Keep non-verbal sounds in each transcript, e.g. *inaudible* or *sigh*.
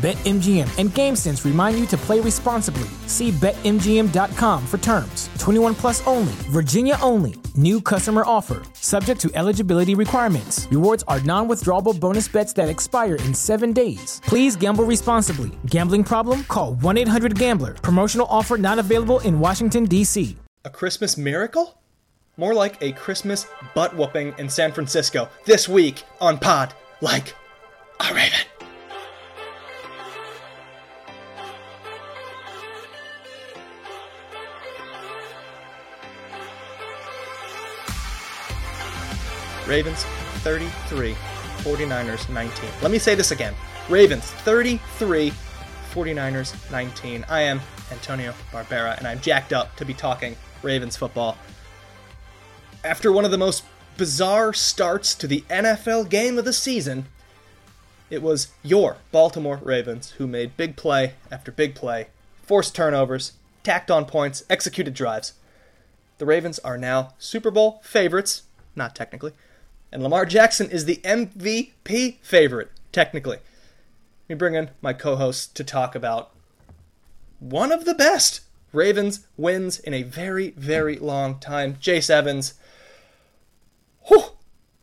BetMGM and GameSense remind you to play responsibly. See BetMGM.com for terms. 21 plus only, Virginia only. New customer offer, subject to eligibility requirements. Rewards are non withdrawable bonus bets that expire in seven days. Please gamble responsibly. Gambling problem? Call 1 800 Gambler. Promotional offer not available in Washington, D.C. A Christmas miracle? More like a Christmas butt whooping in San Francisco this week on Pod Like a Raven. Ravens 33, 49ers 19. Let me say this again. Ravens 33, 49ers 19. I am Antonio Barbera, and I'm jacked up to be talking Ravens football. After one of the most bizarre starts to the NFL game of the season, it was your Baltimore Ravens who made big play after big play, forced turnovers, tacked on points, executed drives. The Ravens are now Super Bowl favorites, not technically, and Lamar Jackson is the MVP favorite, technically. Let me bring in my co host to talk about one of the best Ravens wins in a very, very long time. Jace Evans. Whew.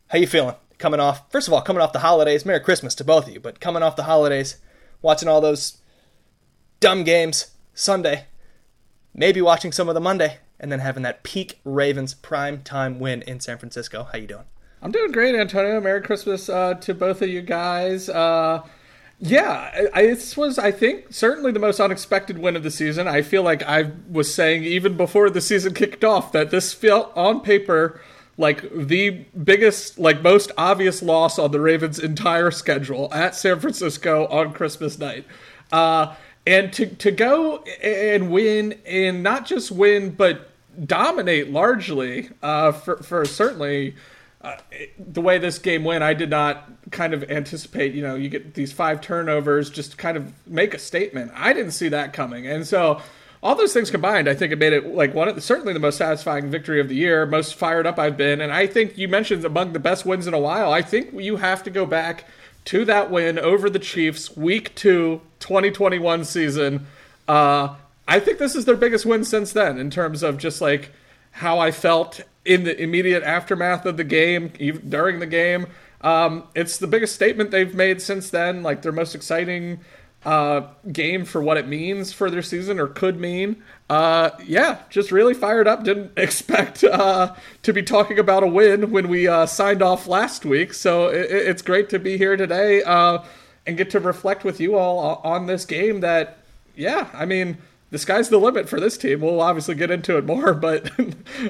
How you feeling? Coming off, first of all, coming off the holidays. Merry Christmas to both of you, but coming off the holidays, watching all those dumb games Sunday, maybe watching some of the Monday, and then having that peak Ravens prime time win in San Francisco. How you doing? I'm doing great, Antonio. Merry Christmas uh, to both of you guys. Uh, yeah, I, this was, I think, certainly the most unexpected win of the season. I feel like I was saying even before the season kicked off that this felt on paper like the biggest, like most obvious loss on the Ravens' entire schedule at San Francisco on Christmas night. Uh, and to to go and win, and not just win, but dominate largely uh, for for certainly uh, the way this game went, I did not kind of anticipate. You know, you get these five turnovers, just kind of make a statement. I didn't see that coming, and so all those things combined, I think it made it like one of the, certainly the most satisfying victory of the year, most fired up I've been, and I think you mentioned among the best wins in a while. I think you have to go back to that win over the Chiefs, Week Two, 2021 season. Uh, I think this is their biggest win since then in terms of just like how I felt in the immediate aftermath of the game, even during the game. Um, it's the biggest statement they've made since then. Like their most exciting uh, game for what it means for their season or could mean. Uh, yeah, just really fired up. Didn't *laughs* expect uh, to be talking about a win when we uh, signed off last week. So it, it's great to be here today uh, and get to reflect with you all on this game that, yeah, I mean, the sky's the limit for this team. We'll obviously get into it more, *laughs* but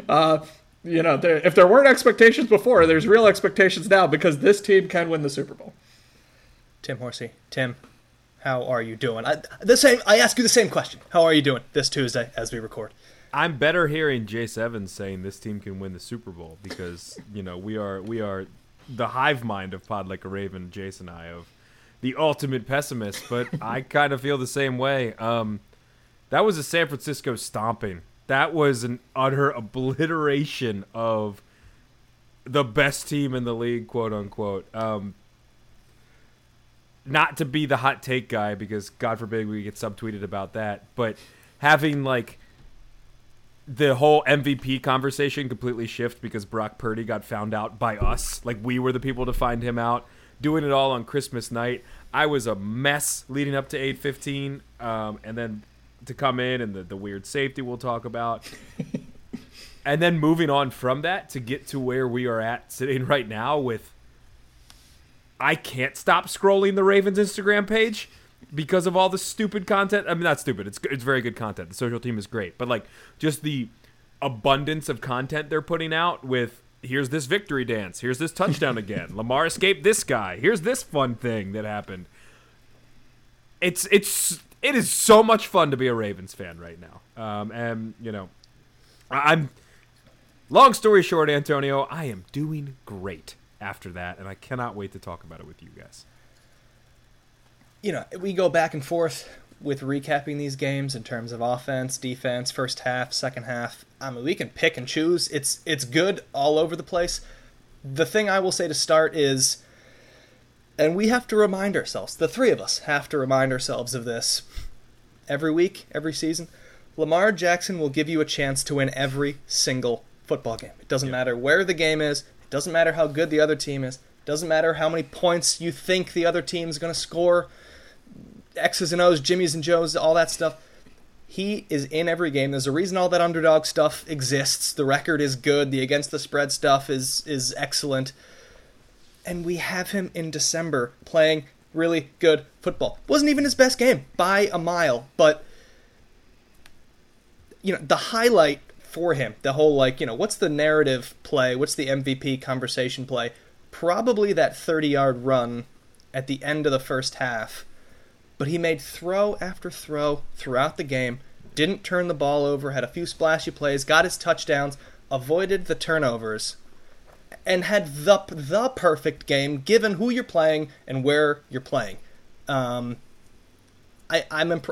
uh, you know, there, if there weren't expectations before, there's real expectations now because this team can win the Super Bowl. Tim Horsey, Tim, how are you doing? I, the same. I ask you the same question. How are you doing this Tuesday as we record? I'm better hearing Jace Evans saying this team can win the Super Bowl because you know we are we are the hive mind of Pod Like a Raven, Jace and I of the ultimate pessimist, but I *laughs* kind of feel the same way. Um, that was a San Francisco stomping that was an utter obliteration of the best team in the league, quote unquote. Um, not to be the hot take guy because God forbid we get subtweeted about that, but having like the whole MVP conversation completely shift because Brock Purdy got found out by us. Like we were the people to find him out. Doing it all on Christmas night. I was a mess leading up to 8:15, um, and then to come in and the, the weird safety we'll talk about. *laughs* and then moving on from that to get to where we are at sitting right now with I can't stop scrolling the Ravens Instagram page because of all the stupid content. I mean, not stupid. It's it's very good content. The social team is great, but like just the abundance of content they're putting out with here's this victory dance, here's this touchdown *laughs* again, Lamar escaped this guy, here's this fun thing that happened. It's it's it is so much fun to be a Ravens fan right now. Um, and you know, I'm long story short, Antonio, I am doing great after that, and I cannot wait to talk about it with you guys. You know, we go back and forth with recapping these games in terms of offense, defense, first half, second half. I mean, we can pick and choose. It's it's good all over the place. The thing I will say to start is and we have to remind ourselves, the three of us have to remind ourselves of this every week, every season. Lamar Jackson will give you a chance to win every single football game. It doesn't matter where the game is, it doesn't matter how good the other team is, it doesn't matter how many points you think the other team is going to score, X's and O's, Jimmy's and Joe's, all that stuff. He is in every game. There's a reason all that underdog stuff exists. The record is good. The against the spread stuff is is excellent and we have him in December playing really good football. Wasn't even his best game by a mile, but you know, the highlight for him, the whole like, you know, what's the narrative play? What's the MVP conversation play? Probably that 30-yard run at the end of the first half. But he made throw after throw throughout the game, didn't turn the ball over, had a few splashy plays, got his touchdowns, avoided the turnovers and had the the perfect game given who you're playing and where you're playing. Um, I, I'm imp-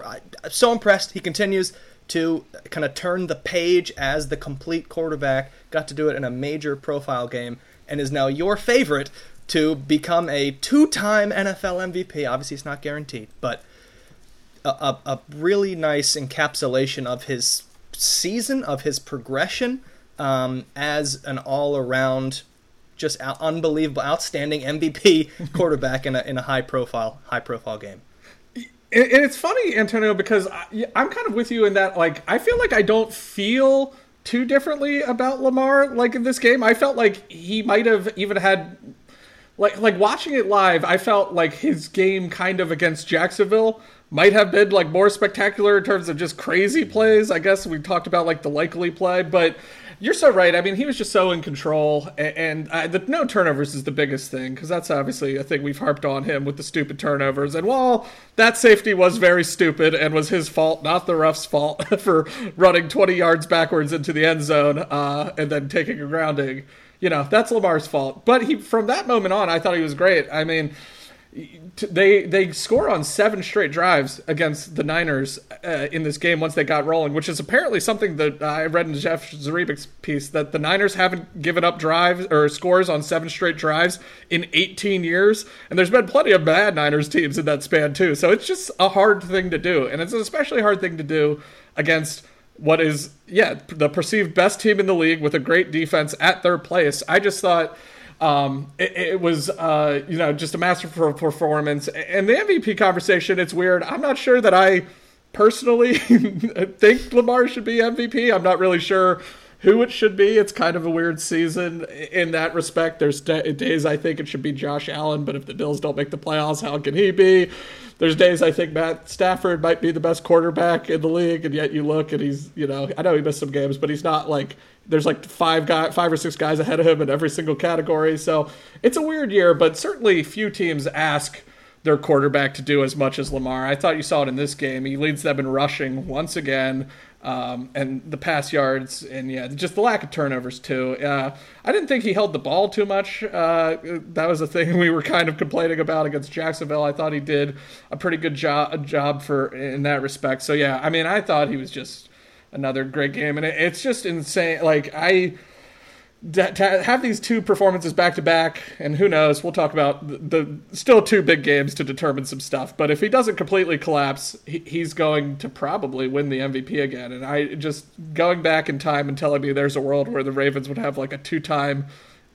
so impressed. He continues to kind of turn the page as the complete quarterback. Got to do it in a major profile game, and is now your favorite to become a two-time NFL MVP. Obviously, it's not guaranteed, but a, a, a really nice encapsulation of his season, of his progression um, as an all-around just out, unbelievable, outstanding MVP *laughs* quarterback in a in a high profile high profile game. And it's funny, Antonio, because I, I'm kind of with you in that. Like, I feel like I don't feel too differently about Lamar. Like in this game, I felt like he might have even had like like watching it live. I felt like his game kind of against Jacksonville might have been like more spectacular in terms of just crazy plays. I guess we talked about like the likely play, but you're so right. I mean, he was just so in control, and, and uh, the no turnovers is the biggest thing because that's obviously a thing we've harped on him with the stupid turnovers. And while that safety was very stupid and was his fault, not the ref's fault *laughs* for running 20 yards backwards into the end zone uh, and then taking a grounding, you know, that's Lamar's fault. But he, from that moment on, I thought he was great. I mean they they score on seven straight drives against the Niners uh, in this game once they got rolling, which is apparently something that I read in Jeff Zrebiec's piece that the Niners haven't given up drives or scores on seven straight drives in 18 years, and there's been plenty of bad Niners teams in that span too. So it's just a hard thing to do, and it's an especially hard thing to do against what is yeah the perceived best team in the league with a great defense at their place. I just thought um, it, it, was, uh, you know, just a masterful performance. And the MVP conversation, it's weird. I'm not sure that I personally *laughs* think Lamar should be MVP. I'm not really sure who it should be. It's kind of a weird season in that respect. There's days I think it should be Josh Allen, but if the Bills don't make the playoffs, how can he be? There's days I think Matt Stafford might be the best quarterback in the league, and yet you look and he's, you know, I know he missed some games, but he's not like there's like five guy, five or six guys ahead of him in every single category. So it's a weird year, but certainly few teams ask their quarterback to do as much as Lamar. I thought you saw it in this game. He leads them in rushing once again, um, and the pass yards, and yeah, just the lack of turnovers too. Uh, I didn't think he held the ball too much. Uh, that was a thing *laughs* we were kind of complaining about against Jacksonville. I thought he did a pretty good job job for in that respect. So yeah, I mean, I thought he was just another great game, and it, it's just insane. Like I to have these two performances back to back, and who knows, we'll talk about the, the, still two big games to determine some stuff. But if he doesn't completely collapse, he, he's going to probably win the MVP again. And I just going back in time and telling me there's a world where the Ravens would have like a two time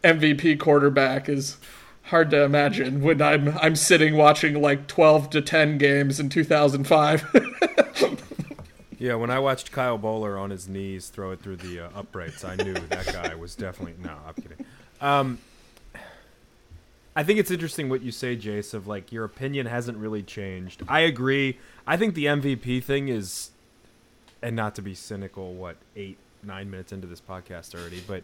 MVP quarterback is hard to imagine when I'm I'm sitting watching like 12 to 10 games in 2005. *laughs* Yeah, when I watched Kyle Boller on his knees throw it through the uh, uprights, I knew that guy was definitely no. I'm kidding. Um, I think it's interesting what you say, Jace. Of like your opinion hasn't really changed. I agree. I think the MVP thing is, and not to be cynical, what eight nine minutes into this podcast already, but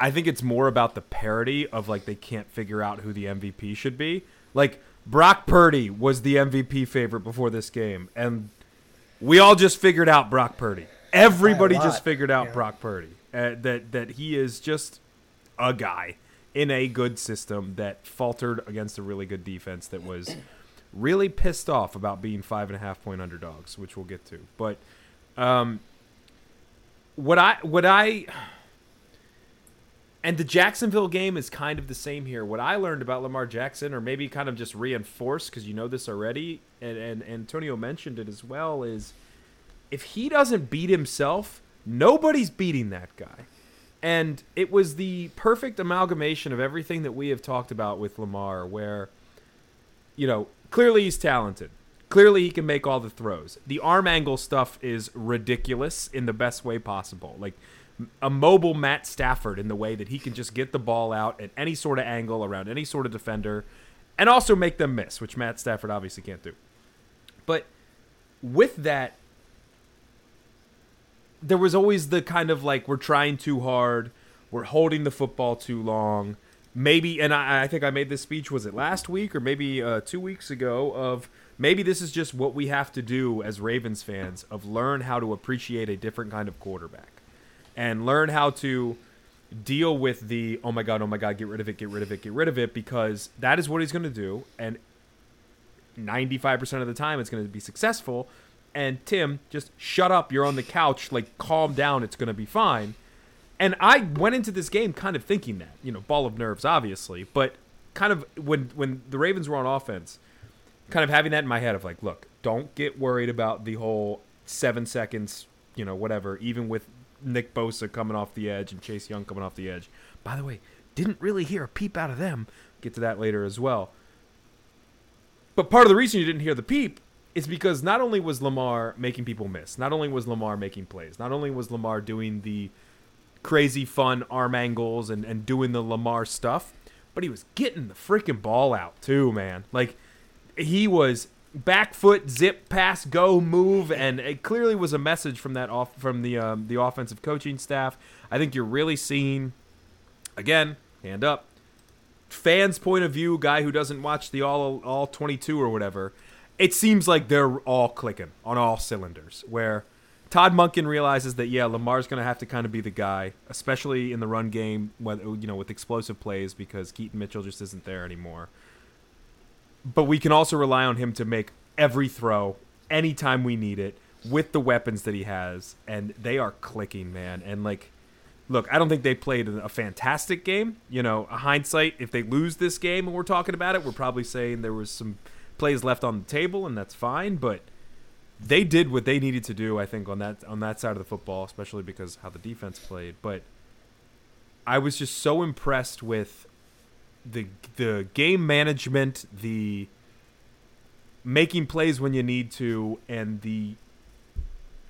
I think it's more about the parody of like they can't figure out who the MVP should be. Like Brock Purdy was the MVP favorite before this game, and we all just figured out Brock Purdy. Everybody just figured out yeah. Brock Purdy. Uh, that that he is just a guy in a good system that faltered against a really good defense that was *clears throat* really pissed off about being five and a half point underdogs, which we'll get to. But um, what I what I and the Jacksonville game is kind of the same here. What I learned about Lamar Jackson, or maybe kind of just reinforced because you know this already, and, and Antonio mentioned it as well, is if he doesn't beat himself, nobody's beating that guy. And it was the perfect amalgamation of everything that we have talked about with Lamar, where, you know, clearly he's talented. Clearly he can make all the throws. The arm angle stuff is ridiculous in the best way possible. Like a mobile Matt Stafford in the way that he can just get the ball out at any sort of angle around any sort of defender and also make them miss, which Matt Stafford obviously can't do. But with that, there was always the kind of like we're trying too hard, we're holding the football too long. Maybe, and I, I think I made this speech. Was it last week or maybe uh, two weeks ago? Of maybe this is just what we have to do as Ravens fans of learn how to appreciate a different kind of quarterback, and learn how to deal with the oh my god, oh my god, get rid of it, get rid of it, get rid of it, because that is what he's going to do, and 95% of the time it's going to be successful and Tim, just shut up. You're on the couch. Like, calm down. It's going to be fine. And I went into this game kind of thinking that, you know, ball of nerves, obviously, but kind of when when the Ravens were on offense, kind of having that in my head of like, look, don't get worried about the whole seven seconds, you know, whatever. Even with Nick Bosa coming off the edge and Chase Young coming off the edge. By the way, didn't really hear a peep out of them. Get to that later as well. But part of the reason you didn't hear the peep is because not only was Lamar making people miss, not only was Lamar making plays, not only was Lamar doing the crazy fun arm angles and, and doing the Lamar stuff, but he was getting the freaking ball out too, man. Like he was back foot, zip, pass, go, move, and it clearly was a message from that off from the um, the offensive coaching staff. I think you're really seeing, again, hand up, fans' point of view, guy who doesn't watch the all all 22 or whatever it seems like they're all clicking on all cylinders. Where Todd Monken realizes that yeah, Lamar's going to have to kind of be the guy, especially in the run game, you know with explosive plays because Keaton Mitchell just isn't there anymore. But we can also rely on him to make every throw anytime we need it with the weapons that he has, and they are clicking, man. And like, look, I don't think they played a fantastic game. You know, a hindsight, if they lose this game and we're talking about it, we're probably saying there was some plays left on the table, and that's fine. But they did what they needed to do, I think, on that on that side of the football, especially because how the defense played. But I was just so impressed with the the game management, the making plays when you need to, and the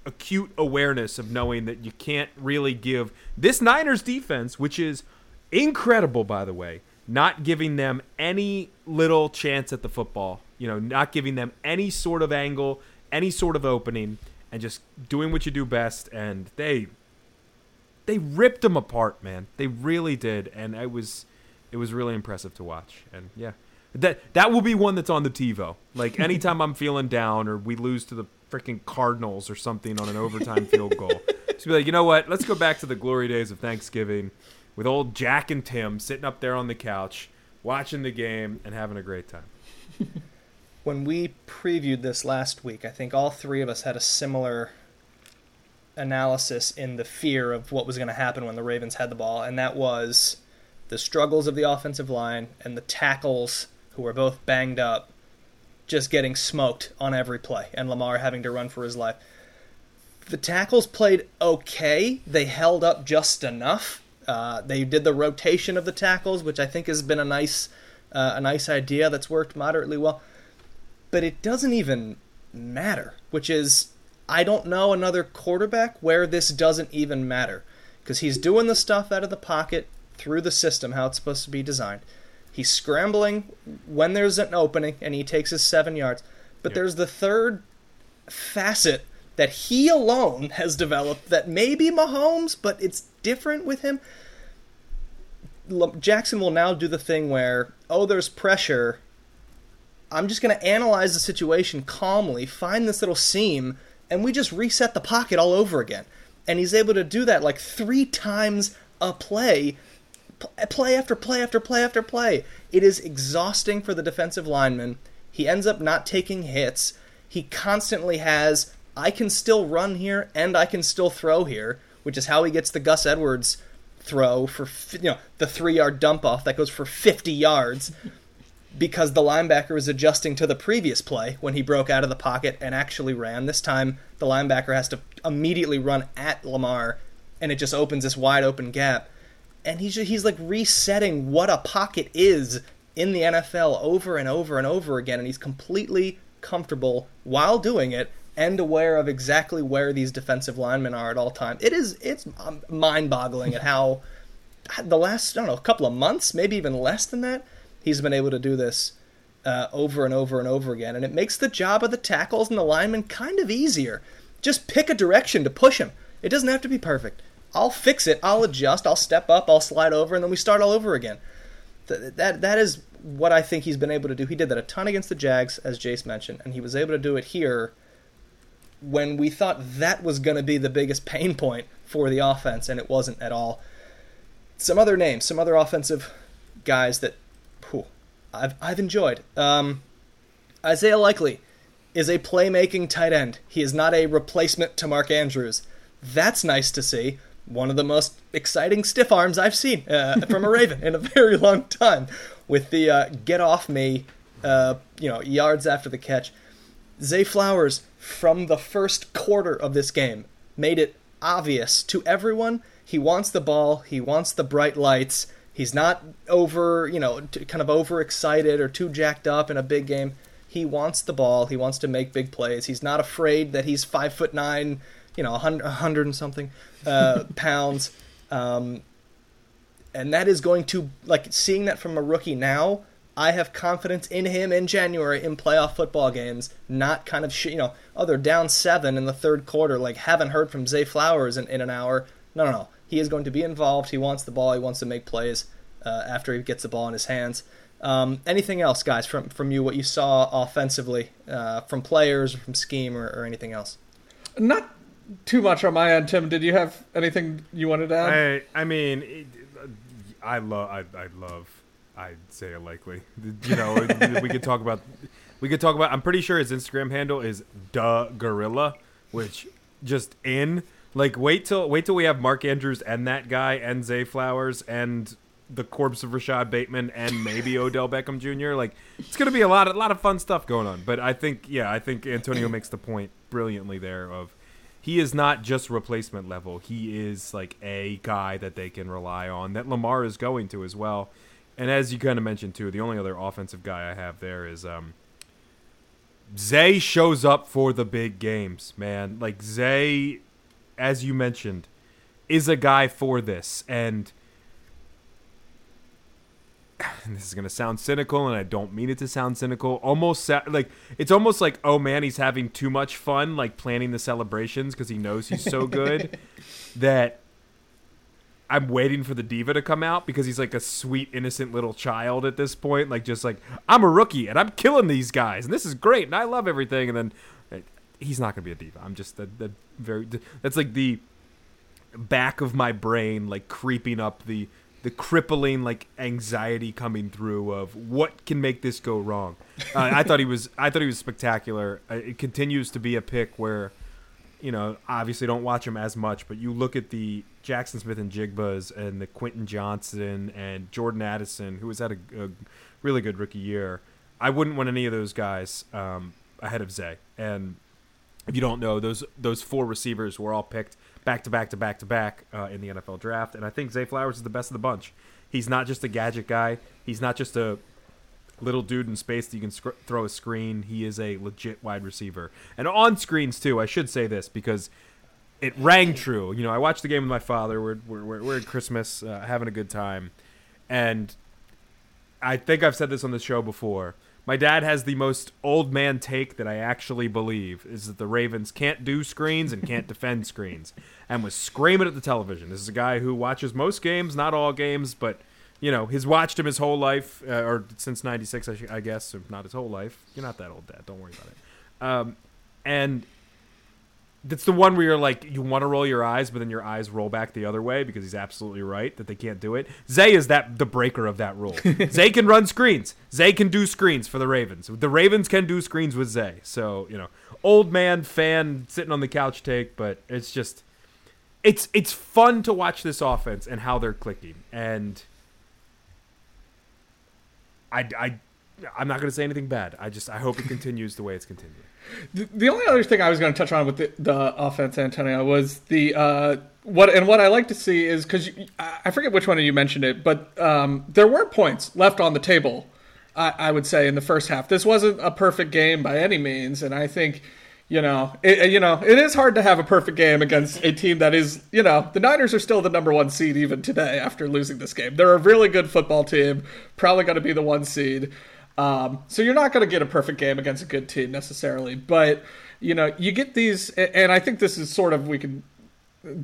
acute awareness of knowing that you can't really give this Niners defense, which is incredible, by the way, not giving them any little chance at the football you know, not giving them any sort of angle, any sort of opening, and just doing what you do best. And they they ripped them apart, man. They really did, and it was it was really impressive to watch. And yeah, that that will be one that's on the TiVo. Like *laughs* anytime I'm feeling down or we lose to the freaking Cardinals or something on an overtime field goal, just be like, you know what? Let's go back to the glory days of Thanksgiving with old Jack and Tim sitting up there on the couch watching the game and having a great time *laughs* when we previewed this last week, I think all three of us had a similar analysis in the fear of what was going to happen when the Ravens had the ball, and that was the struggles of the offensive line and the tackles who were both banged up, just getting smoked on every play, and Lamar having to run for his life. The tackles played okay. They held up just enough. Uh, they did the rotation of the tackles, which I think has been a nice, uh, a nice idea that's worked moderately well but it doesn't even matter, which is I don't know another quarterback where this doesn't even matter because he's doing the stuff out of the pocket through the system how it's supposed to be designed. He's scrambling when there's an opening and he takes his 7 yards. But yep. there's the third facet that he alone has developed that maybe Mahomes, but it's different with him. Jackson will now do the thing where, oh, there's pressure. I'm just going to analyze the situation calmly, find this little seam, and we just reset the pocket all over again. And he's able to do that like three times a play, play after play after play after play. It is exhausting for the defensive lineman. He ends up not taking hits. He constantly has, I can still run here and I can still throw here, which is how he gets the Gus Edwards throw for you know the three yard dump off that goes for 50 yards *laughs* because the linebacker was adjusting to the previous play when he broke out of the pocket and actually ran. This time the linebacker has to immediately run at Lamar and it just opens this wide open gap. And he's just, he's like resetting what a pocket is in the NFL over and over and over again and he's completely comfortable while doing it and aware of exactly where these defensive linemen are at all time. It is it's um, mind-boggling at how the last I don't know a couple of months, maybe even less than that, he's been able to do this uh, over and over and over again, and it makes the job of the tackles and the linemen kind of easier. Just pick a direction to push him. It doesn't have to be perfect. I'll fix it. I'll adjust. I'll step up. I'll slide over, and then we start all over again. That that, is what I think he's been able to do. He did that a ton against the Jags, as Jace mentioned, and he was able to do it here when we thought that was going to be the biggest pain point for the offense, and it wasn't at all. Some other names, some other offensive guys that whew, I've, I've enjoyed. Um, Isaiah Likely is a playmaking tight end. He is not a replacement to Mark Andrews. That's nice to see. One of the most exciting stiff arms I've seen uh, from a Raven in a very long time, with the uh, get off me, uh, you know, yards after the catch. Zay Flowers from the first quarter of this game made it obvious to everyone he wants the ball, he wants the bright lights. He's not over, you know, kind of overexcited or too jacked up in a big game. He wants the ball. He wants to make big plays. He's not afraid that he's five foot nine, you know, a hundred and something uh, pounds. Um, and that is going to like seeing that from a rookie now I have confidence in him in January in playoff football games, not kind of, sh- you know, oh, they're down seven in the third quarter, like haven't heard from Zay Flowers in, in an hour. No, no, no. He is going to be involved. He wants the ball. He wants to make plays uh, after he gets the ball in his hands. Um, anything else, guys, from, from you, what you saw offensively uh, from players from scheme or, or anything else? Not too much on my end, Tim. Did you have anything you wanted to add? I, I mean, I love, I, I love I'd say likely. You know, *laughs* we could talk about. We could talk about. I'm pretty sure his Instagram handle is the gorilla, which just in like wait till wait till we have Mark Andrews and that guy and Zay Flowers and the corpse of Rashod Bateman and maybe *laughs* Odell Beckham Jr. Like it's gonna be a lot a lot of fun stuff going on. But I think yeah, I think Antonio makes the point brilliantly there of he is not just replacement level. He is like a guy that they can rely on that Lamar is going to as well. And as you kind of mentioned too, the only other offensive guy I have there is um, Zay shows up for the big games, man. Like Zay, as you mentioned, is a guy for this, and, and this is gonna sound cynical, and I don't mean it to sound cynical. Almost sa- like it's almost like, oh man, he's having too much fun, like planning the celebrations because he knows he's so good *laughs* that I'm waiting for the diva to come out because he's like a sweet, innocent little child at this point. Like, just like, I'm a rookie and I'm killing these guys and this is great and I love everything. And then eh, he's not going to be a diva. I'm just that, that very, that's like the back of my brain, like creeping up the, the crippling like anxiety coming through of what can make this go wrong. Uh, I thought he was, I thought he was spectacular. Uh, it continues to be a pick where, you know, obviously don't watch him as much, but you look at the Jaxon Smith-Njigbas and the Quentin Johnston and Jordan Addison, who has had a, a really good rookie year. I wouldn't want any of those guys um, ahead of Zay. And if you don't know, those those four receivers were all picked back to back to back to back uh, in the NFL draft, and I think Zay Flowers is the best of the bunch. He's not just a gadget guy. He's not just a little dude in space that you can sc- throw a screen. He is a legit wide receiver, and on screens too. I should say this because it rang true. You know, I watched the game with my father. We're we're we're at Christmas, uh, having a good time, and I think I've said this on the show before, My dad has the most old man take that I actually believe is that the Ravens can't do screens and can't defend screens, and was screaming at the television. This is a guy who watches most games, not all games, but you know, he's watched him his whole life, uh, or since '96, I, I, guess, or not his whole life. You're not that old, Dad. Don't worry about it. Um, and that's the one where you're like, you want to roll your eyes, but then your eyes roll back the other way because he's absolutely right that they can't do it. Zay is that the breaker of that rule. *laughs* Zay can run screens. Zay can do screens for the Ravens. The Ravens can do screens with Zay. So you know, old man fan sitting on the couch take, but it's just, it's it's fun to watch this offense and how they're clicking and I, I, I'm not going to say anything bad. I just I hope it continues the way it's continuing. The, only other thing I was going to touch on with the, the offense, Antonio, was the uh, what and what I like to see is because I forget which one of you mentioned it, but um, there were points left on the table. I, I would say in the first half, this wasn't a perfect game by any means, and I think you know, it, you know, it is hard to have a perfect game against a team that is, you know, the Niners are still the number one seed even today after losing this game. They're a really good football team, probably going to be the one seed. Um, so you're not going to get a perfect game against a good team necessarily, but you know, you get these, and I think this is sort of we can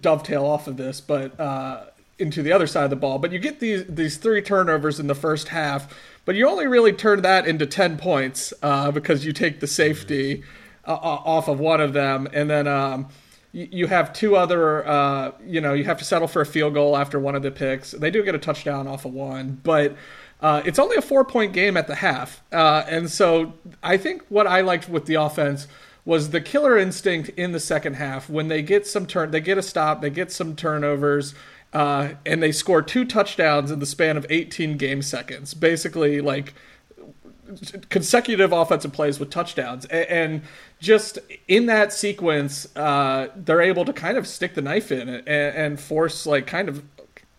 dovetail off of this, but uh, into the other side of the ball. But you get these these three turnovers in the first half, but you only really turn that into ten points uh, because you take the safety. Uh, off of one of them, and then um, you, you, have two other. Uh, you know, you have to settle for a field goal after one of the picks. They do get a touchdown off of one, but. Uh, it's only a four point game at the half. Uh, and so I think what I liked with the offense was the killer instinct in the second half when they get some turn, they get a stop, they get some turnovers, uh, and they score two touchdowns in the span of 18 game seconds. Basically, like consecutive offensive plays with touchdowns, and, just in that sequence, uh, they're able to kind of stick the knife in and, and force like kind of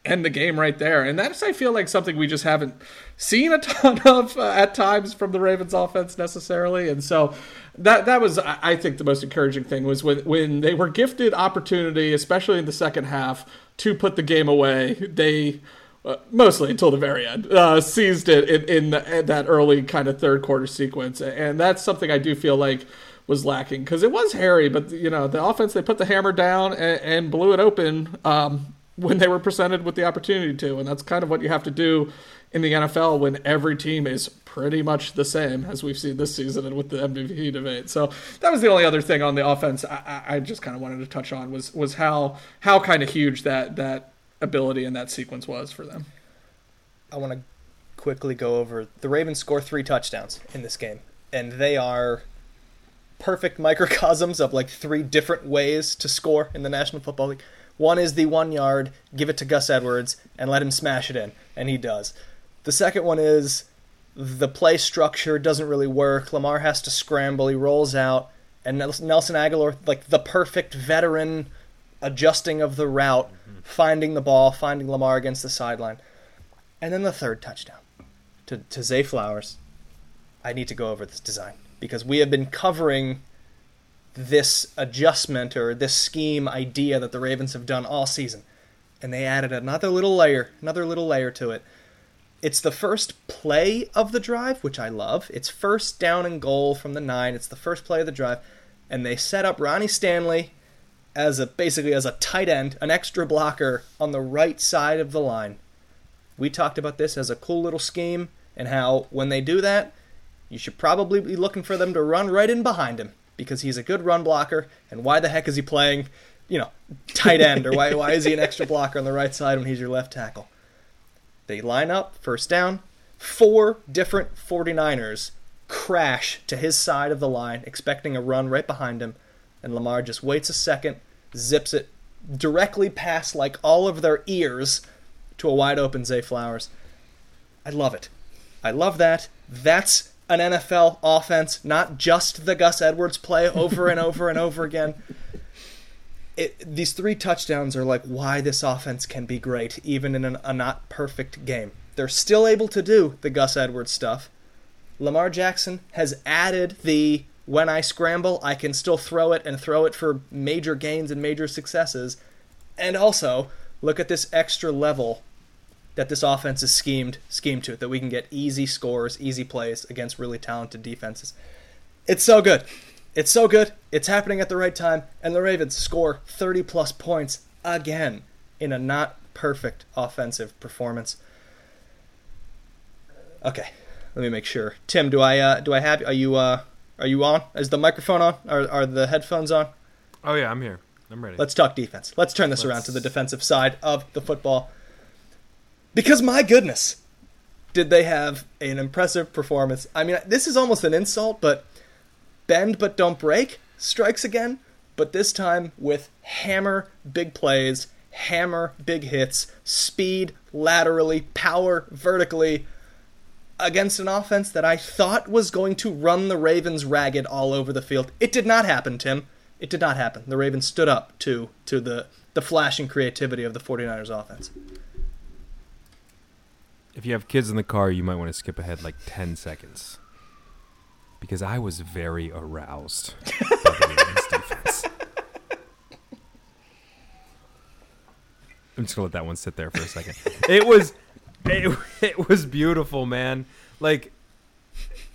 end the game right there. And that's I feel like something we just haven't seen a *laughs* ton of uh, at times from the Ravens offense necessarily. And so that that was I think the most encouraging thing was when when they were gifted opportunity, especially in the second half, to put the game away. They uh, mostly until the very end, uh, seized it in, in, the, in, that early kind of third quarter sequence, and that's something I do feel like was lacking because it was hairy, but you know the offense they put the hammer down and, and blew it open um, when they were presented with the opportunity to, and that's kind of what you have to do in the NFL when every team is pretty much the same as we've seen this season and with the MVP debate. So that was the only other thing on the offense I, I just kind of wanted to touch on was was how how kind of huge that that ability and that sequence was for them. I want to quickly go over the Ravens score three touchdowns in this game, and they are perfect microcosms of like three different ways to score in the National Football League. One is the one yard, give it to Gus Edwards and let him smash it in, and he does. The second one is the play structure doesn't really work. Lamar has to scramble, he rolls out, and Nelson Agholor, like the perfect veteran adjusting of the route, mm-hmm. finding the ball, finding Lamar against the sideline. And then the third touchdown to, to Zay Flowers. I need to go over this design because we have been covering this adjustment or this scheme idea that the Ravens have done all season. And they added another little layer, another little layer to it. It's the first play of the drive, which I love. It's first down and goal from the nine. It's the first play of the drive. And they set up Ronnie Stanley as a basically as a tight end, an extra blocker on the right side of the line. We talked about this as a cool little scheme and how when they do that, you should probably be looking for them to run right in behind him because he's a good run blocker and why the heck is he playing, you know, tight end or why why is he an extra blocker on the right side when he's your left tackle? They line up, first down, four different 49ers crash to his side of the line expecting a run right behind him and Lamar just waits a second, zips it directly past like all of their ears to a wide open Zay Flowers. I love it. I love that. That's an NFL offense, not just the Gus Edwards play over and *laughs* over and over again. It, these three touchdowns are like why this offense can be great, even in an, a not perfect game. They're still able to do the Gus Edwards stuff. Lamar Jackson has added the when I scramble, I can still throw it and throw it for major gains and major successes. And also, look at this extra level that this offense is schemed schemed to it, that we can get easy scores, easy plays against really talented defenses. It's so good. It's so good. It's happening at the right time, and the Ravens score 30 plus points again in a not perfect offensive performance. Okay, let me make sure. Tim, do I uh, do I have are you uh, are you on? Is the microphone on? Are are the headphones on? Oh yeah, I'm here. I'm ready. Let's talk defense. Let's turn this Let's- around to the defensive side of the football. Because my goodness, did they have an impressive performance? I mean, this is almost an insult, but bend but don't break strikes again, but this time with hammer big plays, hammer big hits, speed laterally, power vertically against an offense that I thought was going to run the Ravens ragged all over the field. It did not happen, Tim. It did not happen. The Ravens stood up to to the the flash and creativity of the 49ers offense. If you have kids in the car, you might want to skip ahead like 10 seconds. Because I was very aroused by the *laughs* Ravens defense. I'm just going to let that one sit there for a second. It was it, it was beautiful, man. Like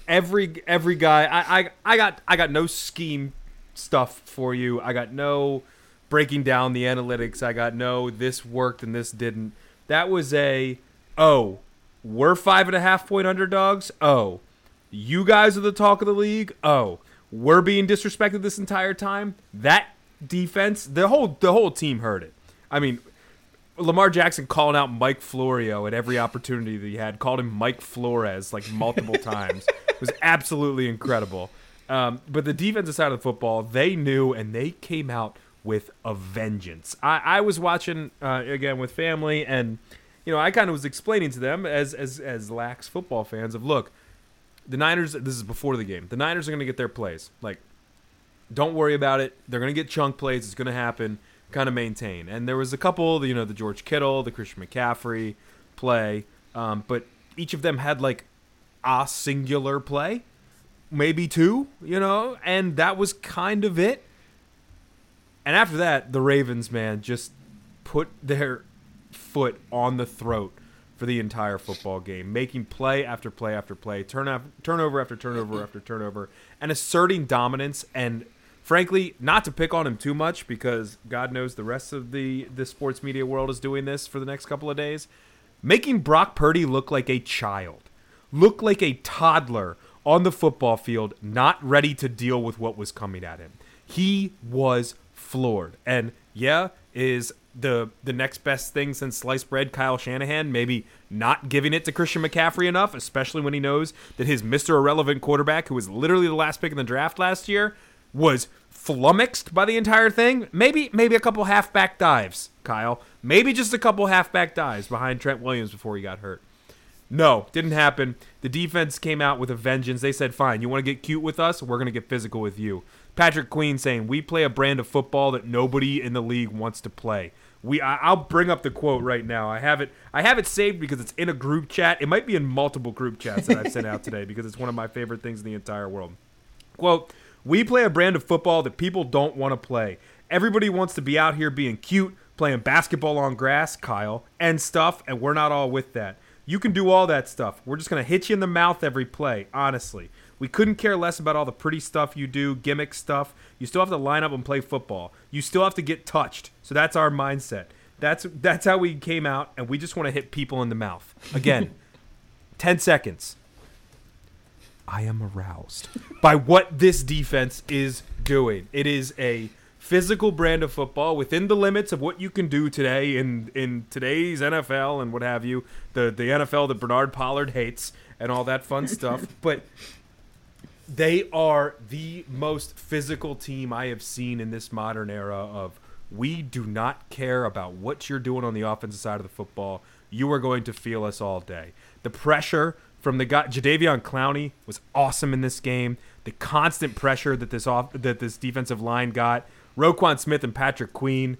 every every guy I, I I got I got no scheme stuff for you. I got no breaking down the analytics. I got no this worked and this didn't. That was a oh, we're five and a half point underdogs. Oh, you guys are the talk of the league. Oh, we're being disrespected this entire time. That defense, the whole the whole team heard it. I mean, Lamar Jackson calling out Mike Florio at every opportunity that he had, called him Mike Flores like multiple *laughs* times. It was absolutely incredible. Um, but the defensive side of the football, they knew and they came out with a vengeance. I, I was watching uh, again with family, and you know I kind of was explaining to them as as as lax football fans of look, the Niners. This is before the game. The Niners are going to get their plays. Like, don't worry about it. They're going to get chunk plays. It's going to happen. Kind of maintain. And there was a couple, you know, the George Kittle, the Christian McCaffrey play, um, but each of them had like a singular play, maybe two, you know, and that was kind of it. And after that, the Ravens, man, just put their foot on the throat for the entire football game, making play after play after play, turn af- turnover after turnover *laughs* after turnover, and asserting dominance. And frankly, not to pick on him too much because God knows the rest of the the sports media world is doing this for the next couple of days, making Brock Purdy look like a child, look like a toddler on the football field, not ready to deal with what was coming at him. He was floored. And yeah, is the the next best thing since sliced bread Kyle Shanahan maybe not giving it to Christian McCaffrey enough, especially when he knows that his Mr. Irrelevant quarterback, who was literally the last pick in the draft last year, was flummoxed by the entire thing. Maybe maybe a couple halfback dives, Kyle. Maybe just a couple halfback dives behind Trent Williams before he got hurt. No, didn't happen. The defense came out with a vengeance. They said, "Fine, you want to get cute with us? We're going to get physical with you." Patrick Queen saying, "We play a brand of football that nobody in the league wants to play." We, I, I'll bring up the quote right now. I have it. I have it saved because it's in a group chat. It might be in multiple group chats that I've sent out today because it's one of my favorite things in the entire world. Quote, we play a brand of football that people don't want to play. Everybody wants to be out here being cute, playing basketball on grass, Kyle, and stuff, and we're not all with that. You can do all that stuff. We're just going to hit you in the mouth every play, honestly. We couldn't care less about all the pretty stuff you do, gimmick stuff. You still have to line up and play football. You still have to get touched. So that's our mindset. That's that's how we came out and we just want to hit people in the mouth. Again, *laughs* 10 seconds. I am aroused *laughs* by what this defense is doing. It is a physical brand of football within the limits of what you can do today in in today's NFL and what have you. The the NFL that Bernard Pollard hates and all that fun stuff. *laughs* But they are the most physical team I have seen in this modern era of we do not care about what you're doing on the offensive side of the football. You are going to feel us all day. The pressure from the guy Jadeveon Clowney was awesome in this game. The constant pressure that this off that this defensive line got. Roquan Smith and Patrick Queen.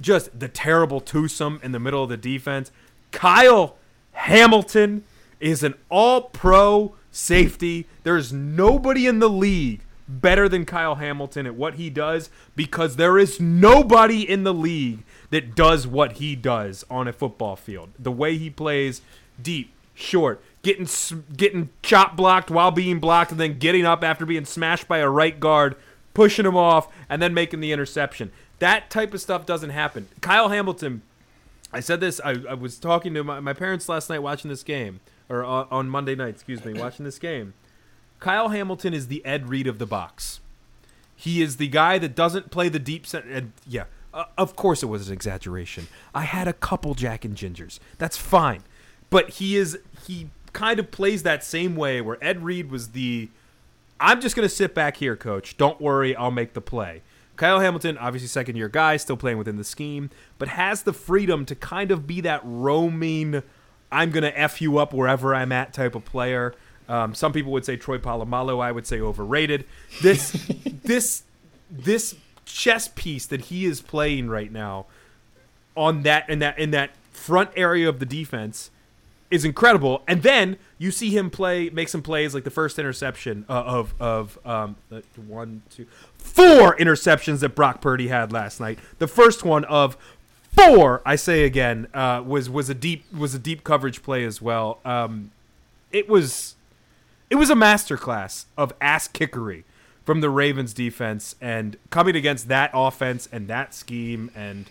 Just the terrible twosome in the middle of the defense. Kyle Hamilton is an all pro safety. There's nobody in the league better than Kyle Hamilton at what he does because there is nobody in the league that does what he does on a football field. The way he plays deep, short, getting getting chop blocked while being blocked and then getting up after being smashed by a right guard, pushing him off and then making the interception. That type of stuff doesn't happen. Kyle Hamilton I said this. I, I was talking to my, my parents last night watching this game, or on, on Monday night, excuse me, watching this game. Kyle Hamilton is the Ed Reed of the box. He is the guy that doesn't play the deep. And yeah, uh, of course it was an exaggeration. I had a couple Jack and Gingers. That's fine, but he is he kind of plays that same way where Ed Reed was the. I'm just gonna sit back here, coach. Don't worry, I'll make the play. Kyle Hamilton, obviously second year guy, still playing within the scheme, but has the freedom to kind of be that roaming, I'm going to F you up wherever I'm at type of player. Um, some people would say Troy Polamalu. I would say overrated. This, *laughs* this, this chess piece that he is playing right now on that in that in that front area of the defense is incredible. And then you see him play, make some plays like the first interception uh, of of um, one, two, four interceptions that Brock Purdy had last night. The first one of four, I say again, uh, was was a deep was a deep coverage play as well. Um, it was it was a masterclass of ass kickery from the Ravens defense and coming against that offense and that scheme and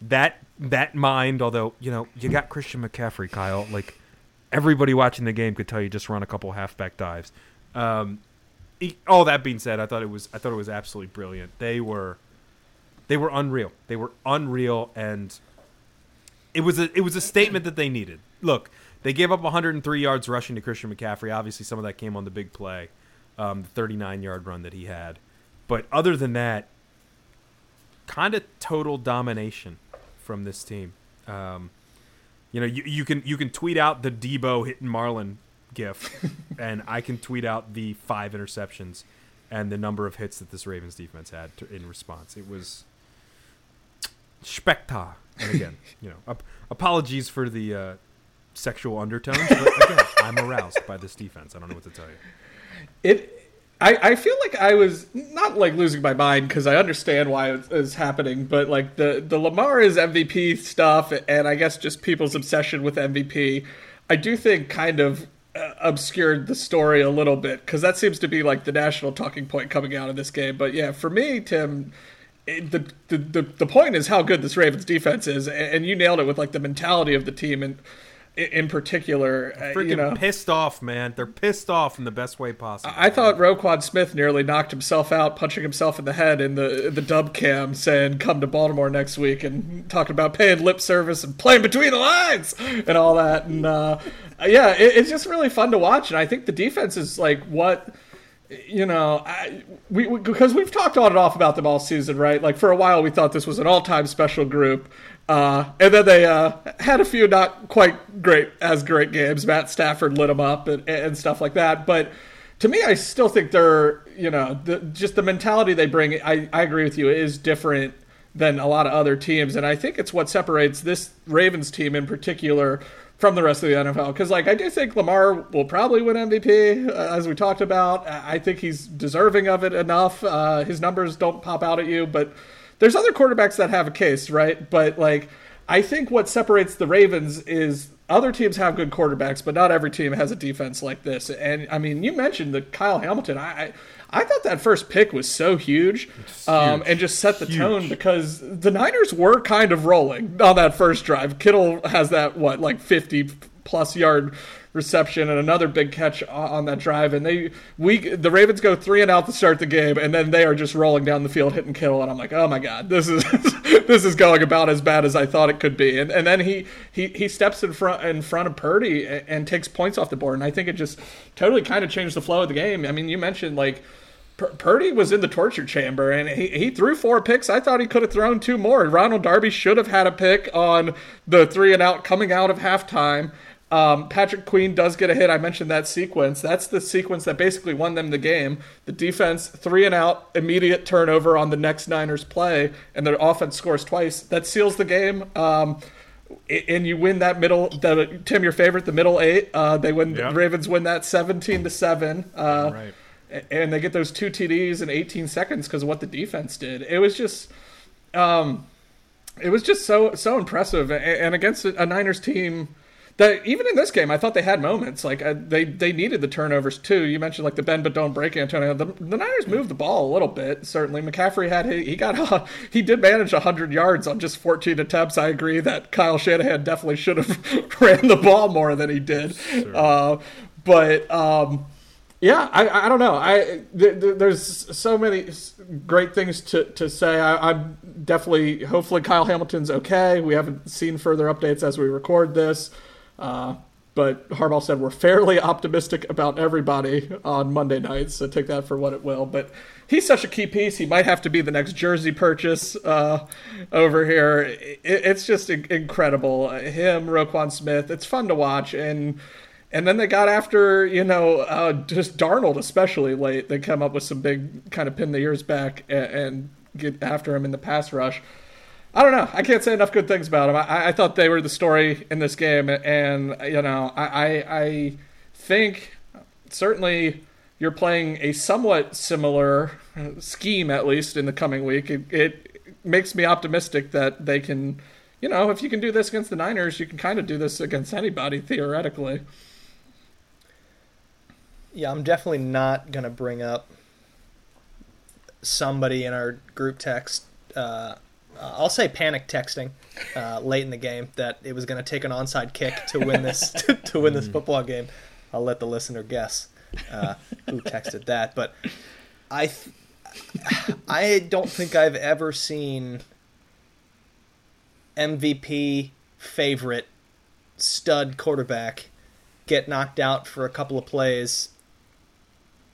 that that mind. Although you know you got Christian McCaffrey, Kyle. Like everybody watching the game could tell you, just run a couple halfback dives. Um, all that being said, I thought it was I thought it was absolutely brilliant. They were they were unreal. They were unreal, and it was a it was a statement that they needed. Look, they gave up 103 yards rushing to Christian McCaffrey. Obviously, some of that came on the big play, um, the 39 yard run that he had. But other than that, kind of total domination from this team. Um, you know, you, you can you can tweet out the Deebo hitting Marlon gif, *laughs* and I can tweet out the five interceptions and the number of hits that this Ravens defense had to, in response. It was spectacular. And again, *laughs* you know, ap- apologies for the uh, sexual undertones, but again, *laughs* I'm aroused by this defense. I don't know what to tell you. It. I, I feel like I was not like losing my mind because I understand why it's, it's happening, but like the the Lamar is MVP stuff, and I guess just people's obsession with MVP, I do think kind of uh, obscured the story a little bit because that seems to be like the national talking point coming out of this game. But yeah, for me, Tim, the, the the the point is how good this Ravens defense is, and, and you nailed it with like the mentality of the team and in particular, uh, Freaking you know, pissed off, man. They're pissed off in the best way possible. I thought Roquan Smith nearly knocked himself out, punching himself in the head in the the dub cam, saying "Come to Baltimore next week," and talking about paying lip service and playing between the lines and all that. And uh, yeah, it, it's just really fun to watch. And I think the defense is like what you know, I, we, we because we've talked on and off about them all season, right? Like for a while, we thought this was an all-time special group, uh, and then they uh, had a few not quite great as great games. Matt Stafford lit them up and, and stuff like that. But to me, I still think they're you know the, just the mentality they bring. I, I agree with you is different than a lot of other teams, and I think it's what separates this Ravens team in particular from the rest of the NFL. Because, like, I do think Lamar will probably win MVP, uh, as we talked about. I think he's deserving of it enough. Uh, his numbers don't pop out at you, but there's other quarterbacks that have a case, right? But, like, I think what separates the Ravens is other teams have good quarterbacks, but not every team has a defense like this. And, I mean, you mentioned the Kyle Hamilton. I, I I thought that first pick was so huge, um, and just set the Huge. tone because the Niners were kind of rolling on that first drive. Kittle has that what like fifty plus yard reception and another big catch on that drive, and they we the Ravens go three and out to start the game, and then they are just rolling down the field hitting Kittle, and I'm like, oh my god, this is *laughs* this is going about as bad as I thought it could be, and and then he he he steps in front in front of Purdy and, and takes points off the board, and I think it just totally kind of changed the flow of the game. I mean, you mentioned like. Purdy was in the torture chamber and he, he threw four picks. I thought he could have thrown two more. Ronald Darby should have had a pick on the three and out coming out of halftime. Um, Patrick Queen does get a hit. I mentioned that sequence. That's the sequence that basically won them the game. The defense, three and out, immediate turnover on the next Niners play, and the offense scores twice. That seals the game. Um, and you win that middle. The, Tim, your favorite, the middle eight. Uh, they win. Yeah. Ravens win that seventeen to seven. Uh, Right. and they get those two TDs in 18 seconds because of what the defense did. It was just, um, it was just so so impressive, and against a Niners team that even in this game, I thought they had moments. Like uh, they they needed the turnovers too. You mentioned like the bend but don't break, Antonio. The, the Niners moved the ball a little bit. Certainly, McCaffrey had he got *laughs* uh, he did manage hundred yards on just fourteen attempts. I agree that Kyle Shanahan definitely should have *laughs* ran the ball more than he did. Sure. Uh, but um, yeah, I, I don't know. I th- th- there's so many great things to to say. I, I'm definitely hopefully Kyle Hamilton's okay. We haven't seen further updates as we record this. Uh, but Harbaugh said we're fairly optimistic about everybody on Monday nights, so take that for what it will. But he's such a key piece; he might have to be the next jersey purchase uh, over here. It, it's just incredible. Him, Roquan Smith. It's fun to watch, and and then they got after you know uh, just Darnold, especially late. They come up with some big kind of pin the ears back and, and get after him in the pass rush. I don't know. I can't say enough good things about them. I, I thought they were the story in this game, and you know, I, I, I think certainly you're playing a somewhat similar scheme, at least in the coming week. It, it makes me optimistic that they can, you know, if you can do this against the Niners, you can kind of do this against anybody theoretically. Yeah, I'm definitely not gonna bring up somebody in our group text. Uh, uh, I'll say panic texting uh, late in the game that it was going to take an onside kick to win this *laughs* to win this hmm. football game. I'll let the listener guess uh, who texted that, but I th- I don't think I've ever seen MVP favorite stud quarterback get knocked out for a couple of plays,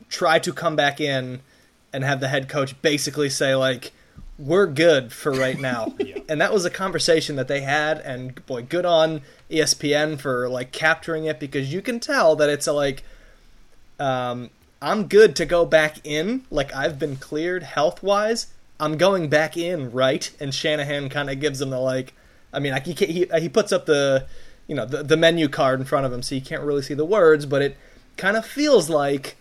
try to come back in, and have the head coach basically say like we're good for right now. *laughs* yeah. And that was a conversation that they had and boy, good on ESPN for like capturing it because you can tell that it's a like um I'm good to go back in, like I've been cleared health-wise. I'm going back in, right? And Shanahan kind of gives him the like I mean, like he he he puts up the you know, the the menu card in front of him so you can't really see the words, but it kind of feels like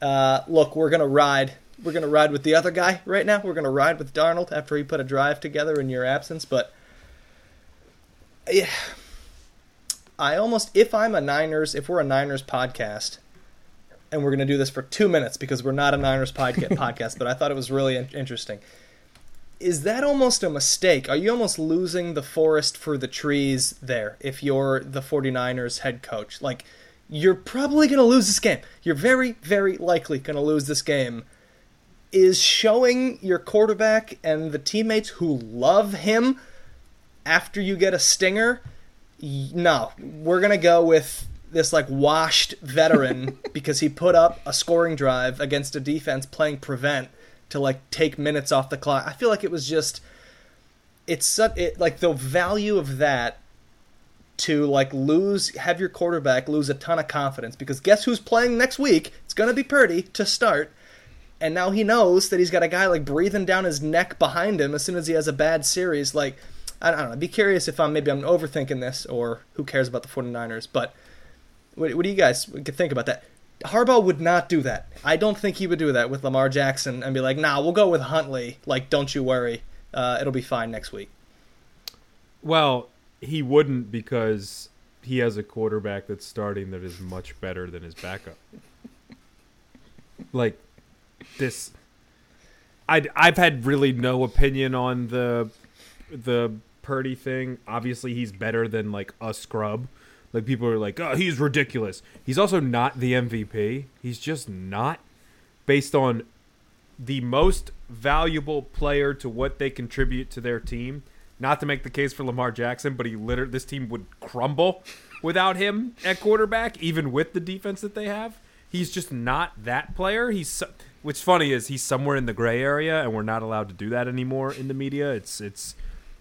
uh, look, we're going to ride we're gonna ride with the other guy right now. We're gonna ride with Darnold after he put a drive together in your absence. But yeah, I almost if I'm a Niners, if we're a Niners podcast, and we're gonna do this for two minutes because we're not a Niners podcast, *laughs* podcast but I thought it was really interesting. Is that almost a mistake? Are you almost losing the forest for the trees there if you're the 49ers head coach? Like, you're probably going to lose this game. You're very, very likely going to lose this game is showing your quarterback and the teammates who love him after you get a stinger. No, we're going to go with this like washed veteran *laughs* because he put up a scoring drive against a defense playing prevent to like take minutes off the clock. I feel like it was just it's such it like the value of that to like lose have your quarterback lose a ton of confidence because guess who's playing next week? It's going to be Purdy to start and now he knows that he's got a guy like breathing down his neck behind him as soon as he has a bad series. Like, I don't know. Be curious if I'm maybe I'm overthinking this or who cares about the 49ers. But what, what do you guys think about that? Harbaugh would not do that. I don't think he would do that with Lamar Jackson and be like, nah, we'll go with Huntley. Like, don't you worry. Uh, it'll be fine next week. Well, he wouldn't because he has a quarterback that's starting that is much better than his backup. like, this I I've had really no opinion on the the Purdy thing. Obviously, he's better than like a scrub. Like people are like, "Oh, he's ridiculous." He's also not the MVP. He's just not based on the most valuable player to what they contribute to their team. Not to make the case for Lamar Jackson, but he literally this team would crumble without him at quarterback, even with the defense that they have. He's just not that player. He's What's funny is he's somewhere in the gray area, and we're not allowed to do that anymore in the media. It's it's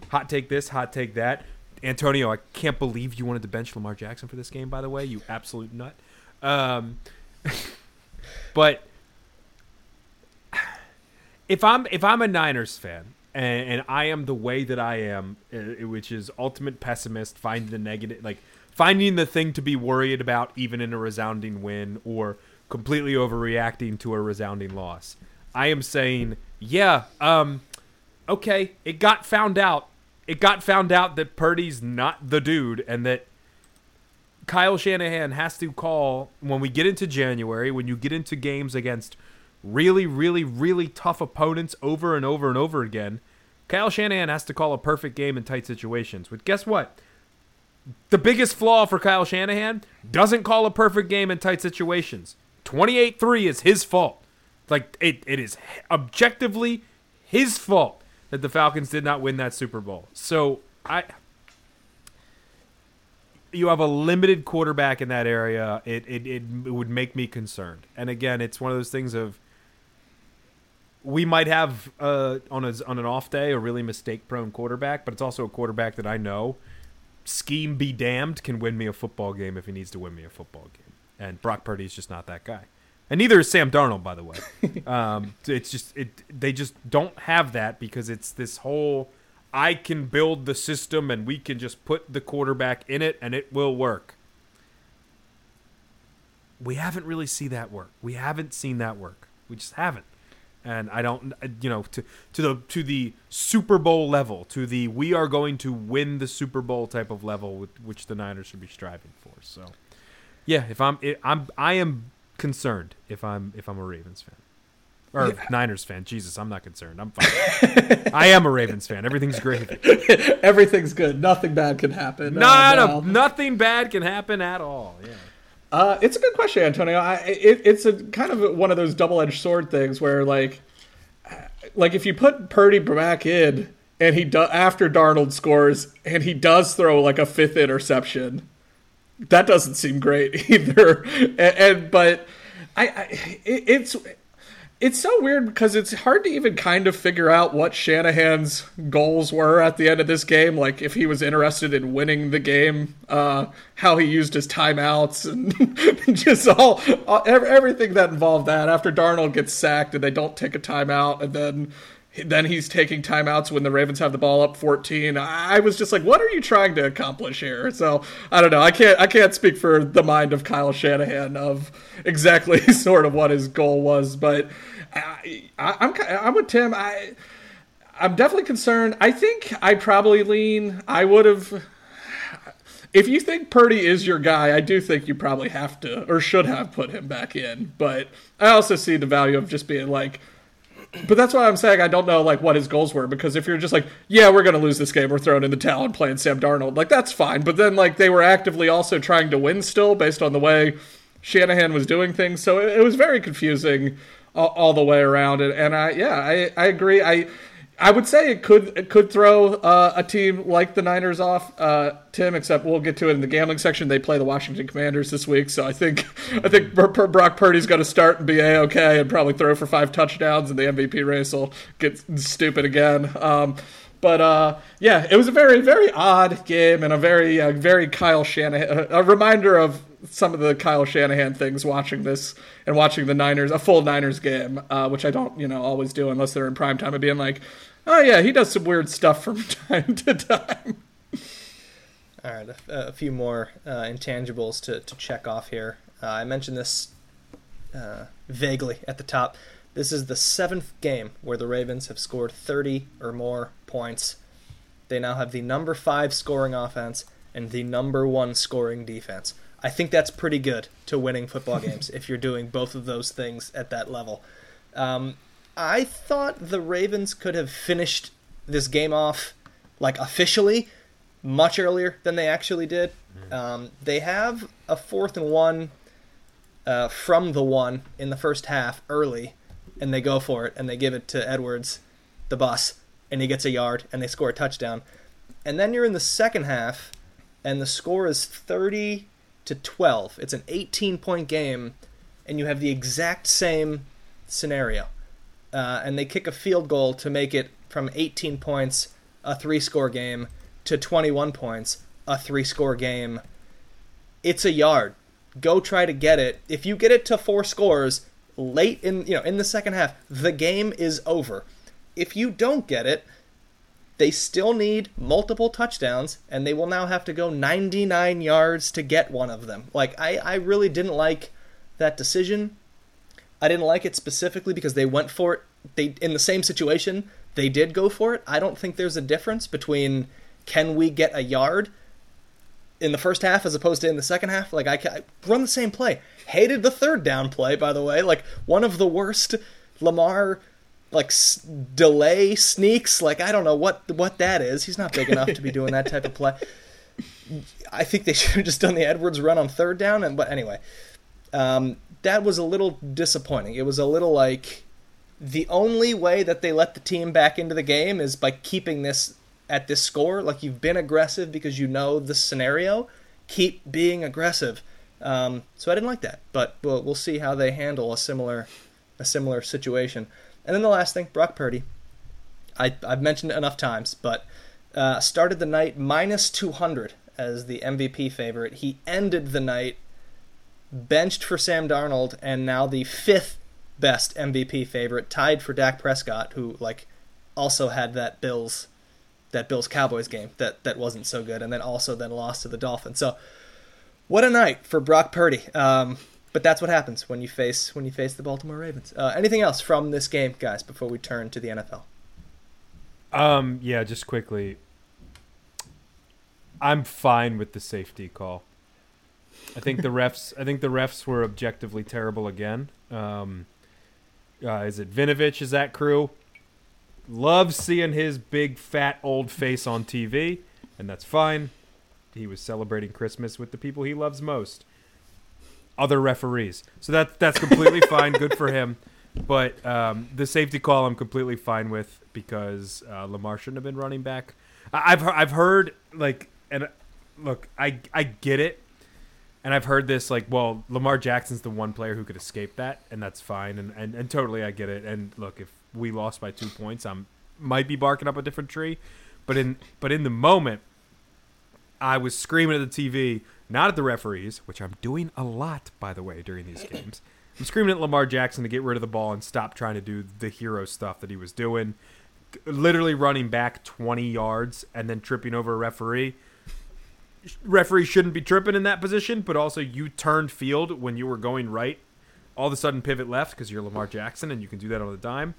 hot take this, hot take that. Antonio, I can't believe you wanted to bench Lamar Jackson for this game. By the way, you absolute nut. Um, *laughs* but if I'm if I'm a Niners fan and, and, I am the way that I am, uh, which is ultimate pessimist, finding the negative, like finding the thing to be worried about, even in a resounding win, or completely overreacting to a resounding loss. I am saying, yeah, um, okay, it got found out. It got found out that Purdy's not the dude and that Kyle Shanahan has to call when we get into January, when you get into games against really, really, really tough opponents over and over and over again. Kyle Shanahan has to call a perfect game in tight situations. But guess what? The biggest flaw for Kyle Shanahan doesn't call a perfect game in tight situations. 28 3 is his fault. Like, it, it is objectively his fault that the Falcons did not win that Super Bowl. So, I. You have a limited quarterback in that area. It, it, it would make me concerned. And again, it's one of those things of we might have uh, on a, on an off day a really mistake prone quarterback, but it's also a quarterback that I know scheme be damned can win me a football game if he needs to win me a football game. And Brock Purdy is just not that guy. And neither is Sam Darnold, by the way. *laughs* um, it's just it they just don't have that because it's this whole I can build the system and we can just put the quarterback in it and it will work. We haven't really seen that work. We haven't seen that work. We just haven't and I don't, you know, to to the to the Super Bowl level, to the we are going to win the Super Bowl type of level, with, which the Niners should be striving for. So, yeah, if I'm, I'm, I am concerned if I'm if I'm a Ravens fan or yeah. Niners fan. Jesus, I'm not concerned. I'm fine. *laughs* I am a Ravens fan. Everything's great. *laughs* Everything's good. Nothing bad can happen. Not uh, no. nothing bad can happen at all. Yeah. Uh, it's a good question, Antonio. I, it, it's a kind of one of those double-edged sword things where, like, like if you put Purdy back in and he do, after Darnold scores and he does throw like a fifth interception, that doesn't seem great *laughs* either. and, and but I, I it, it's it's so weird because it's hard to even kind of figure out what Shanahan's goals were at the end of this game. Like if he was interested in winning the game, uh, how he used his timeouts, and *laughs* just all, all everything that involved that. After Darnold gets sacked and they don't take a timeout, and then then he's taking timeouts when the Ravens have the ball up 14. I was just like, what are you trying to accomplish here? So I don't know. I can't I can't speak for the mind of Kyle Shanahan of exactly *laughs* sort of what his goal was, but I, I, I'm I'm with Tim. I I'm definitely concerned. I think I probably lean. I would have. If you think Purdy is your guy, I do think you probably have to or should have put him back in. But I also see the value of just being like but that's why I'm saying I don't know like what his goals were because if you're just like, yeah, we're gonna lose this game, we're throwing in the towel and playing Sam Darnold, like that's fine. But then like they were actively also trying to win still based on the way Shanahan was doing things, so it, it was very confusing all, all, the way around. And, and I yeah, I I agree. I I would say it could it could throw uh, a team like the Niners off, uh, Tim. Except we'll get to it in the gambling section. They play the Washington Commanders this week, so I think *laughs* I think Brock Purdy's going to start and be a okay and probably throw for five touchdowns, and the MVP race will get stupid again. Um, but uh, yeah, it was a very very odd game and a very uh, very Kyle Shanahan a reminder of some of the Kyle Shanahan things watching this and watching the Niners a full Niners game, uh, which I don't you know always do unless they're in prime time, and being like oh yeah, he does some weird stuff from *laughs* time to time. All right, a, a few more uh, intangibles to, to check off here. Uh, I mentioned this uh, vaguely at the top. This is the seventh game where the Ravens have scored 30 or more points. They now have the number five scoring offense and the number one scoring defense. I think that's pretty good to winning football games if you're doing both of those things at that level. Um, I thought the Ravens could have finished this game off like officially much earlier than they actually did. Mm-hmm. Um, they have a fourth and one uh, from the one in the first half early, and they go for it and they give it to Edwards, the bus, and he gets a yard and they score a touchdown. And then you're in the second half, and the score is 30 to 12. It's an 18 point game, and you have the exact same scenario uh, and they kick a field goal to make it from 18 points, a three score game, to 21 points, a three score game. It's a yard. Go try to get it. If you get it to four scores late in you know in the second half, the game is over. If you don't get it, they still need multiple touchdowns, and they will now have to go 99 yards to get one of them. Like I, I really didn't like that decision. I didn't like it specifically because they went for it. They in the same situation, they did go for it. I don't think there's a difference between can we get a yard in the first half as opposed to in the second half. Like I, I run the same play. Hated the third down play, by the way. Like one of the worst Lamar like s- delay sneaks. Like I don't know what what that is. He's not big enough to be doing that type of play. I think they *laughs* should have just done the Edwards run on third down. And but anyway, um, that was a little disappointing. It was a little like the only way that they let the team back into the game is by keeping this at this score. Like you've been aggressive because you know the scenario. Keep being aggressive. Um, so I didn't like that, but we'll we'll see how they handle a similar a similar situation. And then the last thing, Brock Purdy. I I've mentioned it enough times, but uh, started the night minus 200 as the MVP favorite. He ended the night benched for Sam Darnold and now the fifth best MVP favorite, tied for Dak Prescott, who like also had that Bills that Bills Cowboys game that that wasn't so good, and then also then lost to the Dolphins. So what a night for Brock Purdy. Um, but that's what happens when you face when you face the Baltimore Ravens. Uh, anything else from this game, guys? Before we turn to the NFL. Um, yeah, just quickly. I'm fine with the safety call. I think the *laughs* refs. I think the refs were objectively terrible again. Um, uh, is it Vinovich? Is that crew? Love seeing his big fat old face on TV, and that's fine. He was celebrating Christmas with the people he loves most, other referees. So that that's completely *laughs* fine. Good for him. But um, the safety call, I'm completely fine with because uh, Lamar shouldn't have been running back. I- I've I've heard like and look, I I get it, and I've heard this like, well, Lamar Jackson's the one player who could escape that, and that's fine, and and, and totally I get it. And look, if we lost by two points, I'm might be barking up a different tree, but in but in the moment, I was screaming at the TV, not at the referees, which I'm doing a lot by the way during these games. I'm screaming at Lamar Jackson to get rid of the ball and stop trying to do the hero stuff that he was doing. Literally running back 20 yards and then tripping over a referee. Referee shouldn't be tripping in that position, but also you turned field when you were going right. All of a sudden pivot left because you're Lamar Jackson and you can do that on the dime.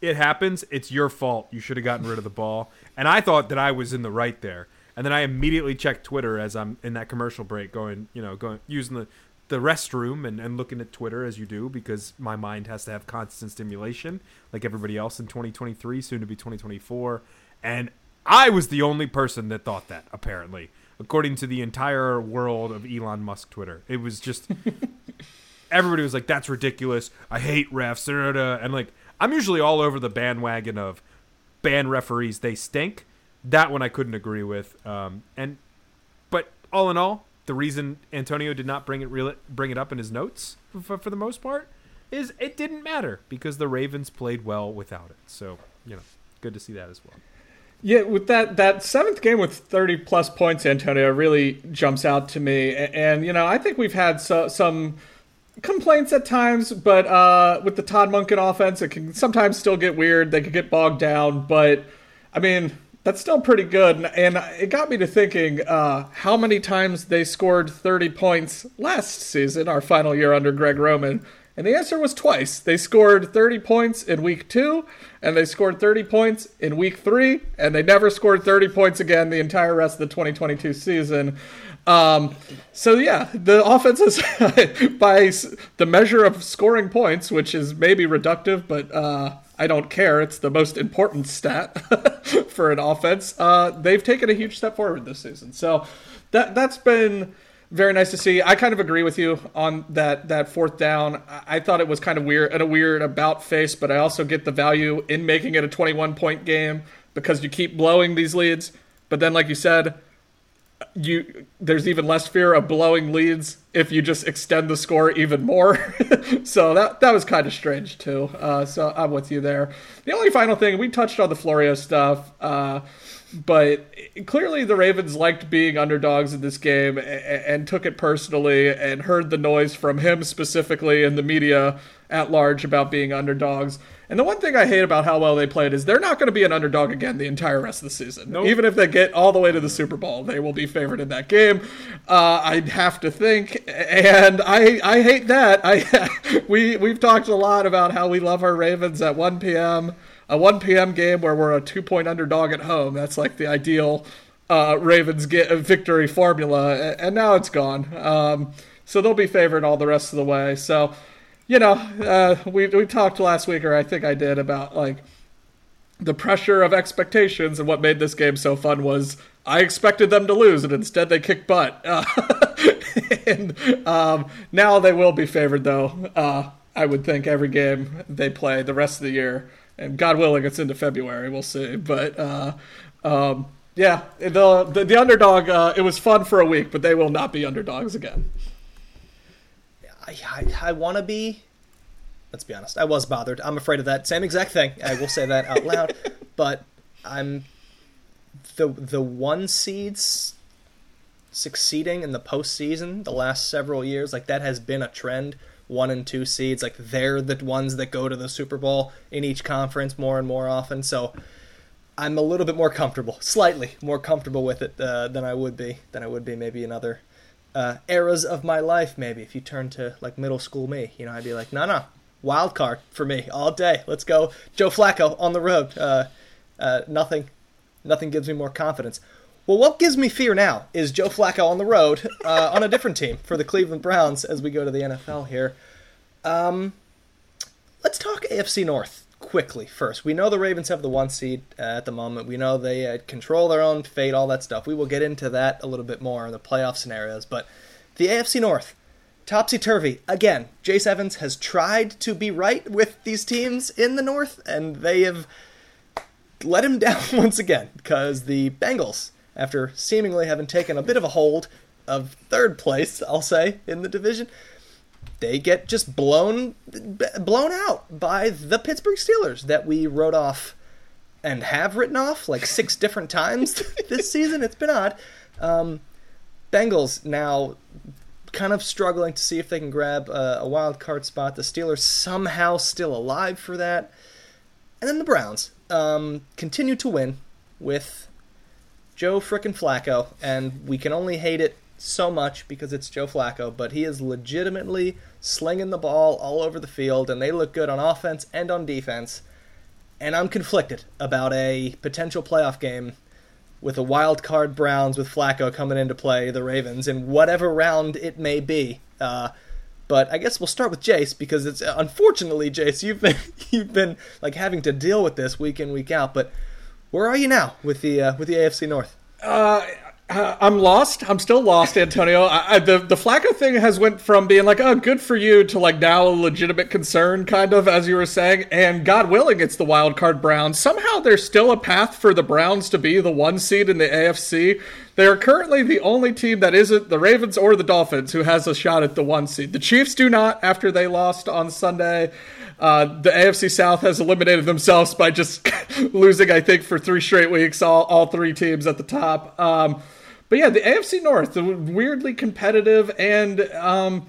It happens. It's your fault. You should have gotten rid of the ball. And I thought that I was in the right there. And then I immediately checked Twitter as I'm in that commercial break, going, you know, going using the the restroom and, and looking at Twitter as you do because my mind has to have constant stimulation like everybody else in 2023, soon to be 2024. And I was the only person that thought that, apparently, according to the entire world of Elon Musk Twitter. It was just *laughs* everybody was like, "That's ridiculous. I hate refs." da, da, da." And like, I'm usually all over the bandwagon of ban referees. They stink. That one I couldn't agree with. Um, and but all in all, the reason Antonio did not bring it real bring it up in his notes for, for the most part is it didn't matter because the Ravens played well without it. So you know, good to see that as well. Yeah, with that that seventh game with 30 plus points, Antonio really jumps out to me. A- And, you know, I think we've had so, some complaints at times, but uh, with the Todd Monken offense, it can sometimes still get weird. They could get bogged down, but I mean, that's still pretty good. And, it got me to thinking uh, how many times they scored 30 points last season, our final year under Greg Roman. And the answer was twice. They scored 30 points in week two, and they scored 30 points in week three, and they never scored 30 points again the entire rest of the 2022 season. Um, so yeah, the offense is *laughs* by the measure of scoring points, which is maybe reductive, but uh, I don't care. It's the most important stat *laughs* for an offense. Uh, they've taken a huge step forward this season. So that that's been very nice to see. I kind of agree with you on that that fourth down. I, thought it was kind of weird and a weird about face, but I also get the value in making it a 21 point game because you keep blowing these leads. But then, like you said, you there's even less fear of blowing leads if you just extend the score even more. *laughs* so that that was kind of strange too. Uh, so I'm with you there. The only final thing we touched on the Florio stuff, uh, but clearly the Ravens liked being underdogs in this game and, and took it personally and heard the noise from him specifically in the media at large about being underdogs. And the one thing I hate about how well they played is they're not going to be an underdog again the entire rest of the season. Nope. Even if they get all the way to the Super Bowl, they will be favored in that game. Uh, I'd have to think, and I I hate that. I *laughs* we we've talked a lot about how we love our Ravens at 1 p.m. A 1 p.m. game where we're a two point underdog at home. That's like the ideal uh, Ravens get victory formula, and now it's gone. Um, so they'll be favored all the rest of the way. So, you know, uh, we we talked last week, or I think I did, about like the pressure of expectations, and what made this game so fun was I expected them to lose, and instead they kicked butt. Uh, *laughs* and um, now they will be favored, though. Uh, I would think every game they play the rest of the year, and God willing, it's into February. We'll see, but. Uh, um, yeah, the the, the underdog. Uh, it was fun for a week, but they will not be underdogs again. I, I, want to be. Let's be honest. I was bothered. I'm afraid of that same exact thing. I will say that out loud. *laughs* But I'm the the one seeds succeeding in the postseason the last several years. Like that has been a trend. One and two seeds, like they're the ones that go to the Super Bowl in each conference more and more often. So I'm a little bit more comfortable, slightly more comfortable with it uh, than I would be than I would be maybe in other uh, eras of my life. Maybe if you turn to like middle school me, you know, I'd be like, no, no, wild card for me all day. Let's go, Joe Flacco on the road. Uh, uh, nothing, nothing gives me more confidence. Well, what gives me fear now is Joe Flacco on the road uh, on a different team for the Cleveland Browns as we go to the NFL here. Um, let's talk AFC North quickly first. We know the Ravens have the one seed uh, at the moment. We know they uh, control their own fate, all that stuff. We will get into that a little bit more in the playoff scenarios. But the AFC North, topsy turvy. Again, Jace Evans has tried to be right with these teams in the North, and they have let him *laughs* down once again because the Bengals, after seemingly having taken a bit of a hold of third place, I'll say, in the division, they get just blown blown out by the Pittsburgh Steelers that we wrote off and have written off like six *laughs* different times this season. It's been odd. Um, Bengals now kind of struggling to see if they can grab a, a wild card spot. The Steelers somehow still alive for that, and then the Browns um, continue to win with Joe frickin' Flacco, and we can only hate it so much because it's Joe Flacco, but he is legitimately slinging the ball all over the field, and they look good on offense and on defense. And I'm conflicted about a potential playoff game with a wild card Browns with Flacco coming into play, the Ravens, in whatever round it may be. Uh, but I guess we'll start with Jace because it's unfortunately, Jace, you've been *laughs* you've been like having to deal with this week in week out. But where are you now with the uh, with the AFC North? Uh, I'm lost. I'm still lost, Antonio. I, I, the the Flacco thing has went from being like, oh, good for you, to like now a legitimate concern, kind of, as you were saying. And God willing, it's the wild card Browns. Somehow there's still a path for the Browns to be the one seed in the AFC. They are currently the only team that isn't the Ravens or the Dolphins who has a shot at the one seed. The Chiefs do not after they lost on Sunday. Uh, the AFC South has eliminated themselves by just *laughs* losing, I think, for three straight weeks, all, all three teams at the top. Um, but yeah, the AFC North, weirdly competitive, and um,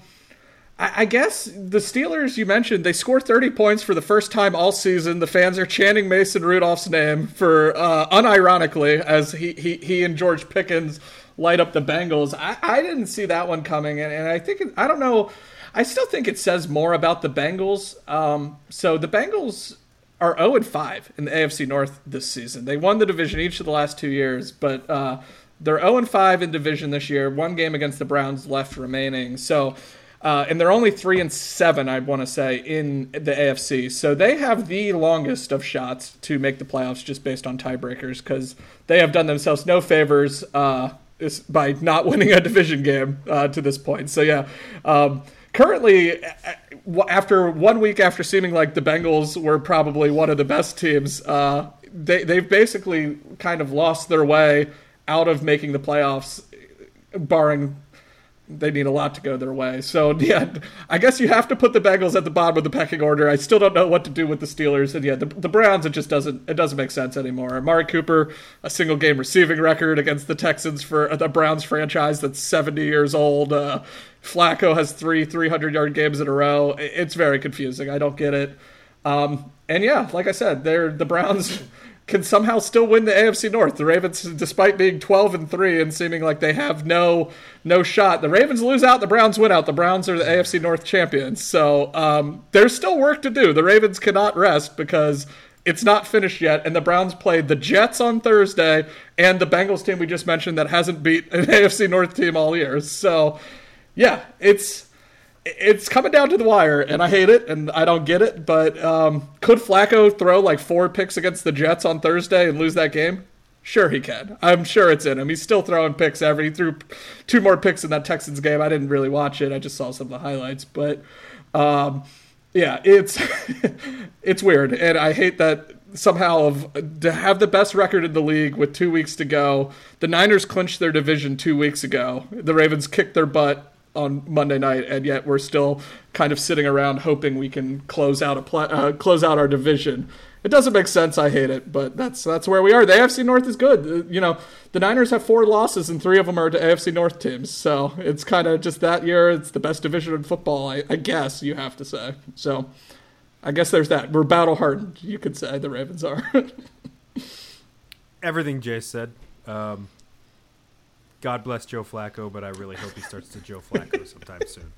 I, I, guess the Steelers you mentioned they score 30 points for the first time all season. The fans are chanting Mason Rudolph's name for uh, unironically as he, he he and George Pickens light up the Bengals. I, I didn't see that one coming, and, and I think I don't know. I still think it says more about the Bengals. Um, so the Bengals are 0 and 5 in the AFC North this season. They won the division each of the last two years, but uh, they're 0 and 5 in division this year. One game against the Browns left remaining. So, uh, and they're only three and seven, I want to say, in the AFC. So they have the longest of shots to make the playoffs just based on tiebreakers because they have done themselves no favors uh, by not *laughs* winning a division game uh, to this point. So yeah, um, currently after one week after seeming like the Bengals were probably one of the best teams, uh, they they've basically kind of lost their way out of making the playoffs, barring they need a lot to go their way. So *laughs* yeah, I guess you have to put the Bengals at the bottom of the pecking order. I still don't know what to do with the Steelers, and yeah, the, the Browns it just doesn't it doesn't make sense anymore. Amari Cooper, a single game receiving record against the Texans for the Browns franchise that's seventy years old. Uh, Flacco has three three hundred yard games in a row. It's very confusing. I don't get it. Um, and yeah, like I said, they're the Browns *laughs* can somehow still win the AFC North. The Ravens, despite being 12 and three and seeming like they have no no shot, the Ravens lose out, the Browns win out. The Browns are the AFC North champions. So um, there's still work to do. The Ravens cannot rest because it's not finished yet. And the Browns played the Jets on Thursday and the Bengals team we just mentioned that hasn't beat an *laughs* AFC North team all year. So yeah, it's it's coming down to the wire, and I hate it, and I don't get it. But um, could Flacco throw like four picks against the Jets on Thursday and lose that game? Sure, he can. I'm sure it's in him. He's still throwing picks every. He threw two more picks in that Texans game. I didn't really watch it. I just saw some of the highlights, but um, yeah, it's *laughs* it's weird, and I hate that somehow of to have the best record in the league with two weeks to go. The Niners clinched their division two weeks ago. The Ravens kicked their butt on Monday night, and yet we're still kind of sitting around hoping we can close out a uh, close out our division. It doesn't make sense. I hate it, but that's that's where we are. The AFC North is good. Uh, you know, the Niners have four losses, and three of them are to AFC North teams. So it's kind of just that year. It's the best division in football, I, I guess you have to say. So I guess there's that. We're battle hardened. You could say the Ravens are. *laughs* Everything Jay said. Um, God bless Joe Flacco, but I really hope he starts to Joe Flacco *laughs* sometime soon.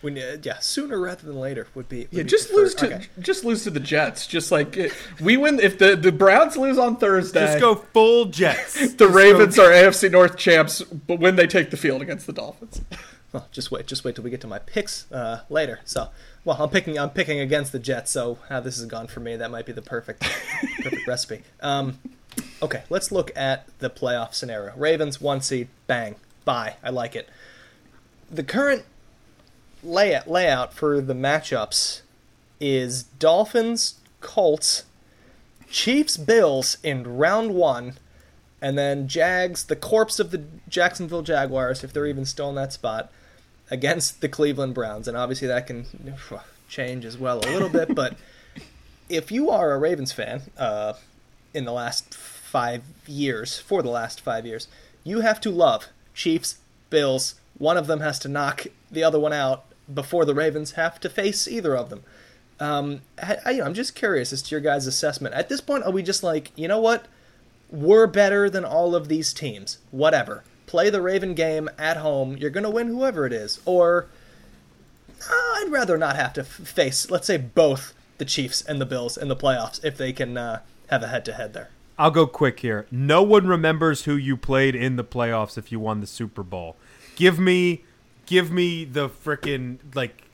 When uh, yeah, sooner rather than later would be. Would yeah, be just preferred. lose to Okay. just lose to the Jets. Just like it, we win if the the Browns lose on Thursday. Just go full Jets. *laughs* The Ravens are AFC North champs, but when they take the field against the Dolphins. Well, just wait, just wait till we get to my picks uh, later. So, well, I'm picking, I'm picking against the Jets. So how this has gone for me, that might be the perfect, perfect *laughs* recipe. Um, okay, let's look at the playoff scenario. Ravens one seed, bang, bye. I like it. The current layout layout for the matchups is Dolphins, Colts, Chiefs, Bills in round one, and then Jags, the corpse of the Jacksonville Jaguars, if they're even still in that spot, against the Cleveland Browns. And obviously that can change as well a little bit, but *laughs* if you are a Ravens fan uh, in the last five years, for the last five years, you have to love Chiefs, Bills. One of them has to knock the other one out before the Ravens have to face either of them. Um, I, I, I'm just curious as to your guys' assessment. At this point, are we just like, you know what? We're better than all of these teams. Whatever. Play the Raven game at home. You're going to win whoever it is. Or uh, I'd rather not have to face, let's say, both the Chiefs and the Bills in the playoffs if they can uh, have a head to head there. I'll go quick here. No one remembers who you played in the playoffs if you won the Super Bowl. Give me, give me the frickin' like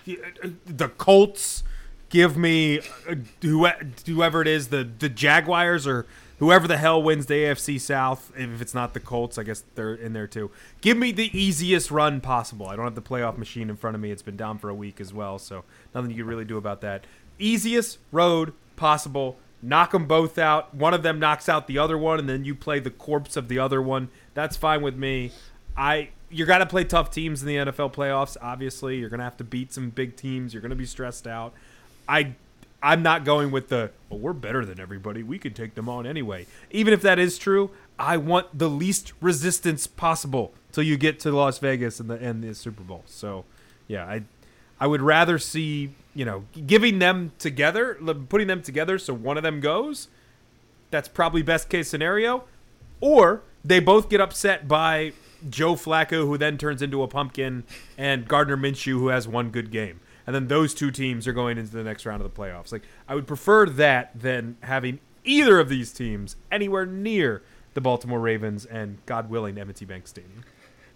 the Colts. Give me uh, whoever it is, the the Jaguars or whoever the hell wins the AFC South. If it's not the Colts, I guess they're in there too. Give me the easiest run possible. I don't have the playoff machine in front of me. It's been down for a week as well, so nothing you can really do about that. Easiest road possible knock them both out. One of them knocks out the other one, and then you play the corpse of the other one. That's fine with me. I you're gonna play tough teams in the NFL playoffs. Obviously, you're gonna have to beat some big teams. You're gonna be stressed out. I I'm not going with the well, we're better than everybody. We could take them on anyway. Even if that is true, I want the least resistance possible till you get to Las Vegas and the and the Super Bowl. So, yeah, I I would rather see you know giving them together, putting them together, so one of them goes. That's probably best case scenario, or they both get upset by Joe Flacco, who then turns into a pumpkin, and Gardner Minshew, who has one good game, and then those two teams are going into the next round of the playoffs. Like I would prefer that than having either of these teams anywhere near the Baltimore Ravens and, God willing, M&T Bank Stadium.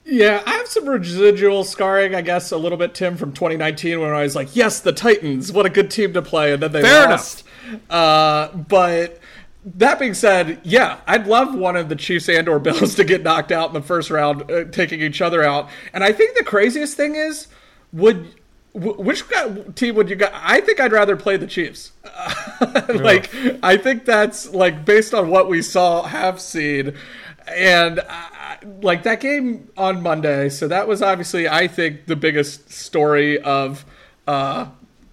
Yeah, I have some residual scarring, I guess, a little bit, Tim, from 2019 when I was like, yes, the Titans, what a good team to play, and then they Fair lost. Uh, but that being said, yeah, I'd love one of the Chiefs and or Bills *laughs* to get knocked out in the first round, uh, taking each other out. And I think the craziest thing is, would which team would you got? I think I'd rather play the Chiefs. *laughs* like, I think that's like based on what we saw, have seen, and. Like that game on Monday. So that was obviously, I think, the biggest story of uh,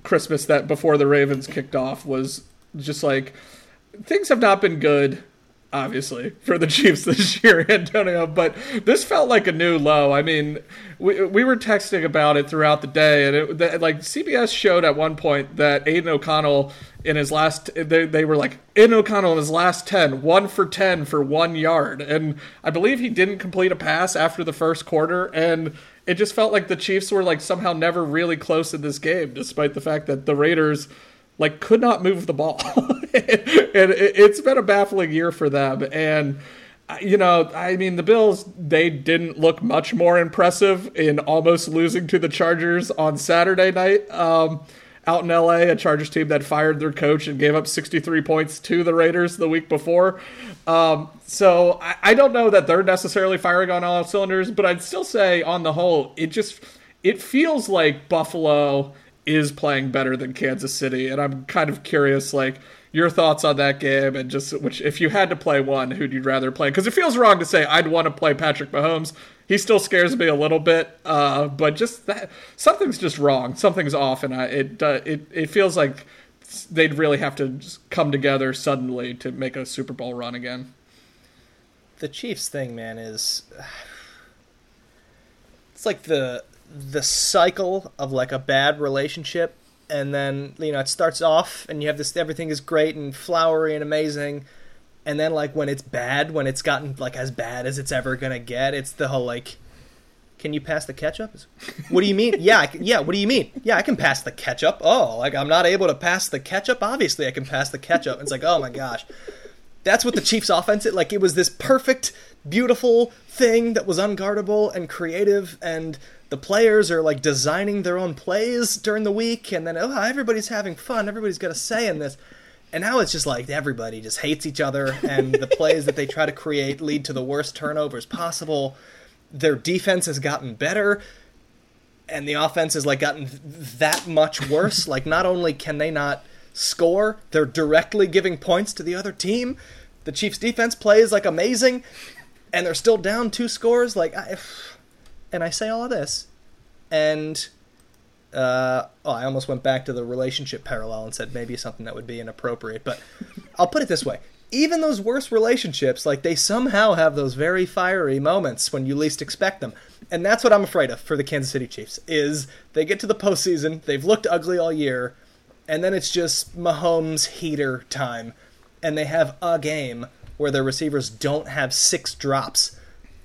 Christmas that before the Ravens kicked off was just like things have not been good obviously for the Chiefs this *laughs* year, Antonio. But this felt like a new low. I mean, we we were texting about it throughout the day, and it the, like CBS showed at one point that Aidan O'Connell in his last they they were like Aidan O'Connell in his last 10, one for ten for one yard, and I believe he didn't complete a pass after the first quarter, and. It just felt like the Chiefs were like somehow never really close in this game, despite the fact that the Raiders like could not move the ball. *laughs* and it's been a baffling year for them. And you know, I mean, the Bills, they didn't look much more impressive in almost losing to the Chargers on Saturday night um, out in LA, a Chargers team that fired their coach and gave up 63 points to the Raiders the week before. Um, so I, I don't know that they're necessarily firing on all cylinders, but I'd still say on the whole, it just it feels like Buffalo is playing better than Kansas City, and I'm kind of curious, like your thoughts on that game, and just which if you had to play one, who'd you rather play? Because it feels wrong to say I'd want to play Patrick Mahomes. He still scares me a little bit, uh, but just that something's just wrong, something's off, and I, it uh, it it feels like they'd really have to come together suddenly to make a Super Bowl run again. The Chiefs thing, man, is *sighs* it's like the the cycle of like a bad relationship and then you know it starts off and you have this everything is great and flowery and amazing and then like when it's bad when it's gotten like as bad as it's ever gonna get it's the whole like can you pass the ketchup? What do you mean? Yeah can, yeah what do you mean? Yeah i can pass the ketchup. Oh like i'm not able to pass the ketchup? Obviously i can pass the ketchup. It's like oh my gosh. That's what the chiefs offense it like it was this perfect beautiful thing that was unguardable and creative and the players are like designing their own plays during the week and then oh everybody's having fun everybody's got a say in this. And now it's just like everybody just hates each other and the plays that they try to create lead to the worst turnovers possible. Their defense has gotten better and the offense has like gotten that much worse. Like not only can they not score they're directly giving points to the other team. The chiefs defense plays like amazing and they're still down two scores. Like I, and I say all of this, and uh, oh, I almost went back to the relationship parallel and said maybe something that would be inappropriate, but *laughs* I'll put it this way. Even those worst relationships, like they somehow have those very fiery moments when you least expect them. And that's what I'm afraid of for the Kansas City Chiefs is they get to the postseason, they've looked ugly all year, and then it's just Mahomes heater time. And they have a game where their receivers don't have six drops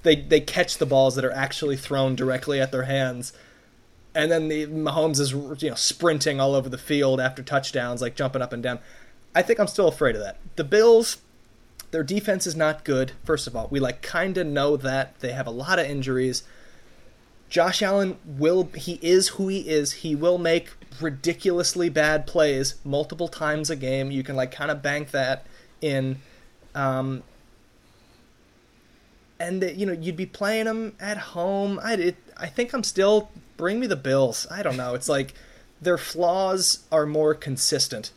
they they catch the balls that are actually thrown directly at their hands. And then the Mahomes is you know sprinting all over the field after touchdowns, like jumping up and down. I think I'm still afraid of that. The Bills, their defense is not good. First of all, we like kind of know that they have a lot of injuries. Josh Allen will he is who he is. He will make ridiculously bad plays multiple times a game. You can like kind of bank that in. Um, and you know you'd be playing them at home. I it, I think I'm still bring me the Bills. I don't know. It's like their flaws are more consistent,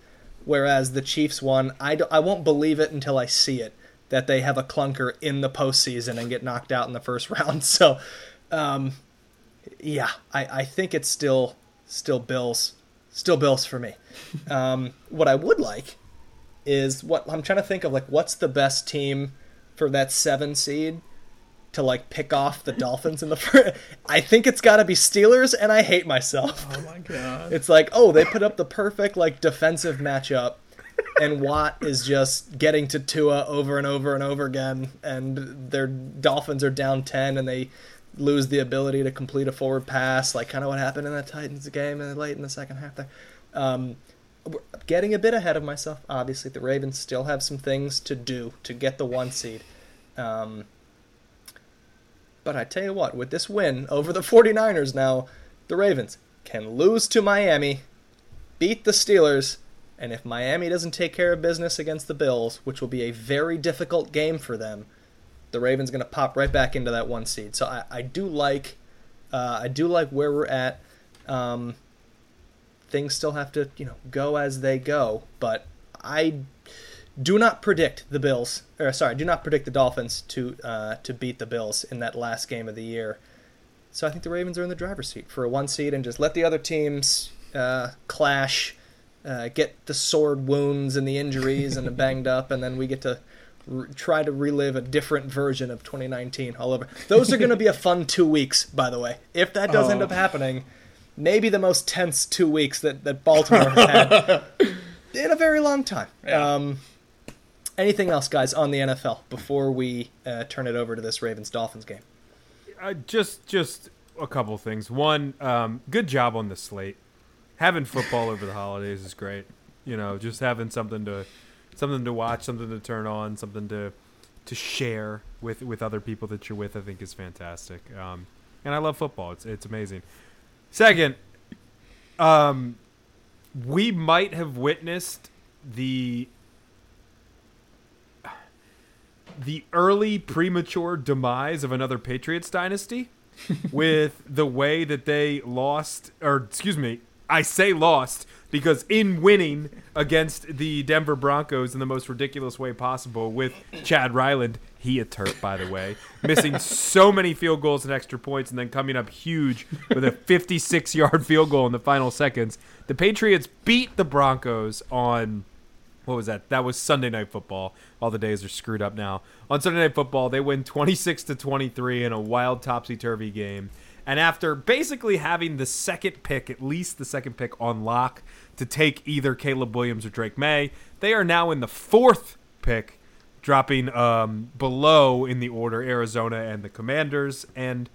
whereas the Chiefs one I I won't believe it until I see it that they have a clunker in the postseason and get knocked out in the first *laughs* round. So, um, yeah, I I think it's still still Bills still Bills for me. Um, what I would like is what I'm trying to think of like what's the best team for that seven seed to like pick off the Dolphins in the first. I think it's got to be Steelers, and I hate myself. Oh my god! It's like, oh, they put up the perfect like defensive matchup, and Watt is just getting to Tua over and over and over again, and their Dolphins are down ten, and they lose the ability to complete a forward pass, like kind of what happened in the Titans game and late in the second half there. Um, getting a bit ahead of myself. Obviously, the Ravens still have some things to do to get the one seed. Um, but I tell you what, with this win over the 49ers now, the Ravens can lose to Miami, beat the Steelers, and if Miami doesn't take care of business against the Bills, which will be a very difficult game for them, the Ravens going to pop right back into that one seed. So I, I do like, uh, I do like where we're at. Um, things still have to you know go as they go, but I do not predict the Bills, or sorry, do not predict the Dolphins to uh, to beat the Bills in that last game of the year. So I think the Ravens are in the driver's seat for a one seed, and just let the other teams uh, clash, uh, get the sword wounds and the injuries and the *laughs* banged up, and then we get to re- try to relive a different version of 2019 all over. Those are going to be a *laughs* fun two weeks, by the way. If that does end Oh. up happening, maybe the most tense two weeks that, that Baltimore has had *laughs* in a very long time. Um, anything else, guys, on the NFL before we uh, turn it over to this Ravens Dolphins game? Uh, just just a couple things. One, um, good job on the slate. Having football over the holidays is great. You know, just having something to something to watch, something to turn on, something to to share with with other people that you're with. I think is fantastic. Um, and I love football. It's it's amazing. Second, um, we might have witnessed the the early premature demise of another Patriots dynasty *laughs* with the way that they lost or excuse me, I say lost because in winning against the Denver Broncos in the most ridiculous way possible with Chad Ryland, he a turf by the way, missing so many field goals and extra points and then coming up huge with a 56-yard field goal in the final seconds. The Patriots beat the Broncos on what was that? That was Sunday Night Football. All the days are screwed up now. On Sunday Night Football, they win 26 to 23 in a wild topsy turvy game. And after basically having the second pick, at least the second pick on lock to take either Caleb Williams or Drake Maye, they are now in the fourth pick, dropping um, below in the order Arizona and the Commanders, and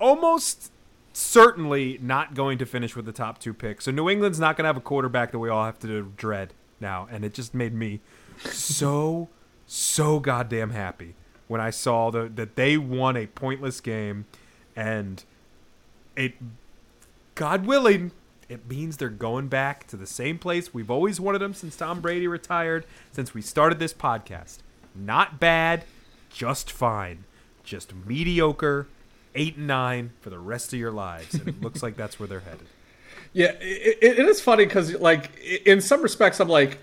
almost certainly not going to finish with the top two picks. So New England's not going to have a quarterback that we all have to dread now, and it just made me so so goddamn happy when I saw the, that they won a pointless game, and it, God willing, it means they're going back to the same place we've always wanted them since Tom Brady retired, since we started this podcast. Not bad, just fine, just mediocre, eight and nine for the rest of your lives, and it looks like that's where they're headed. Yeah, it, it, is funny because, like, in some respects, I'm like,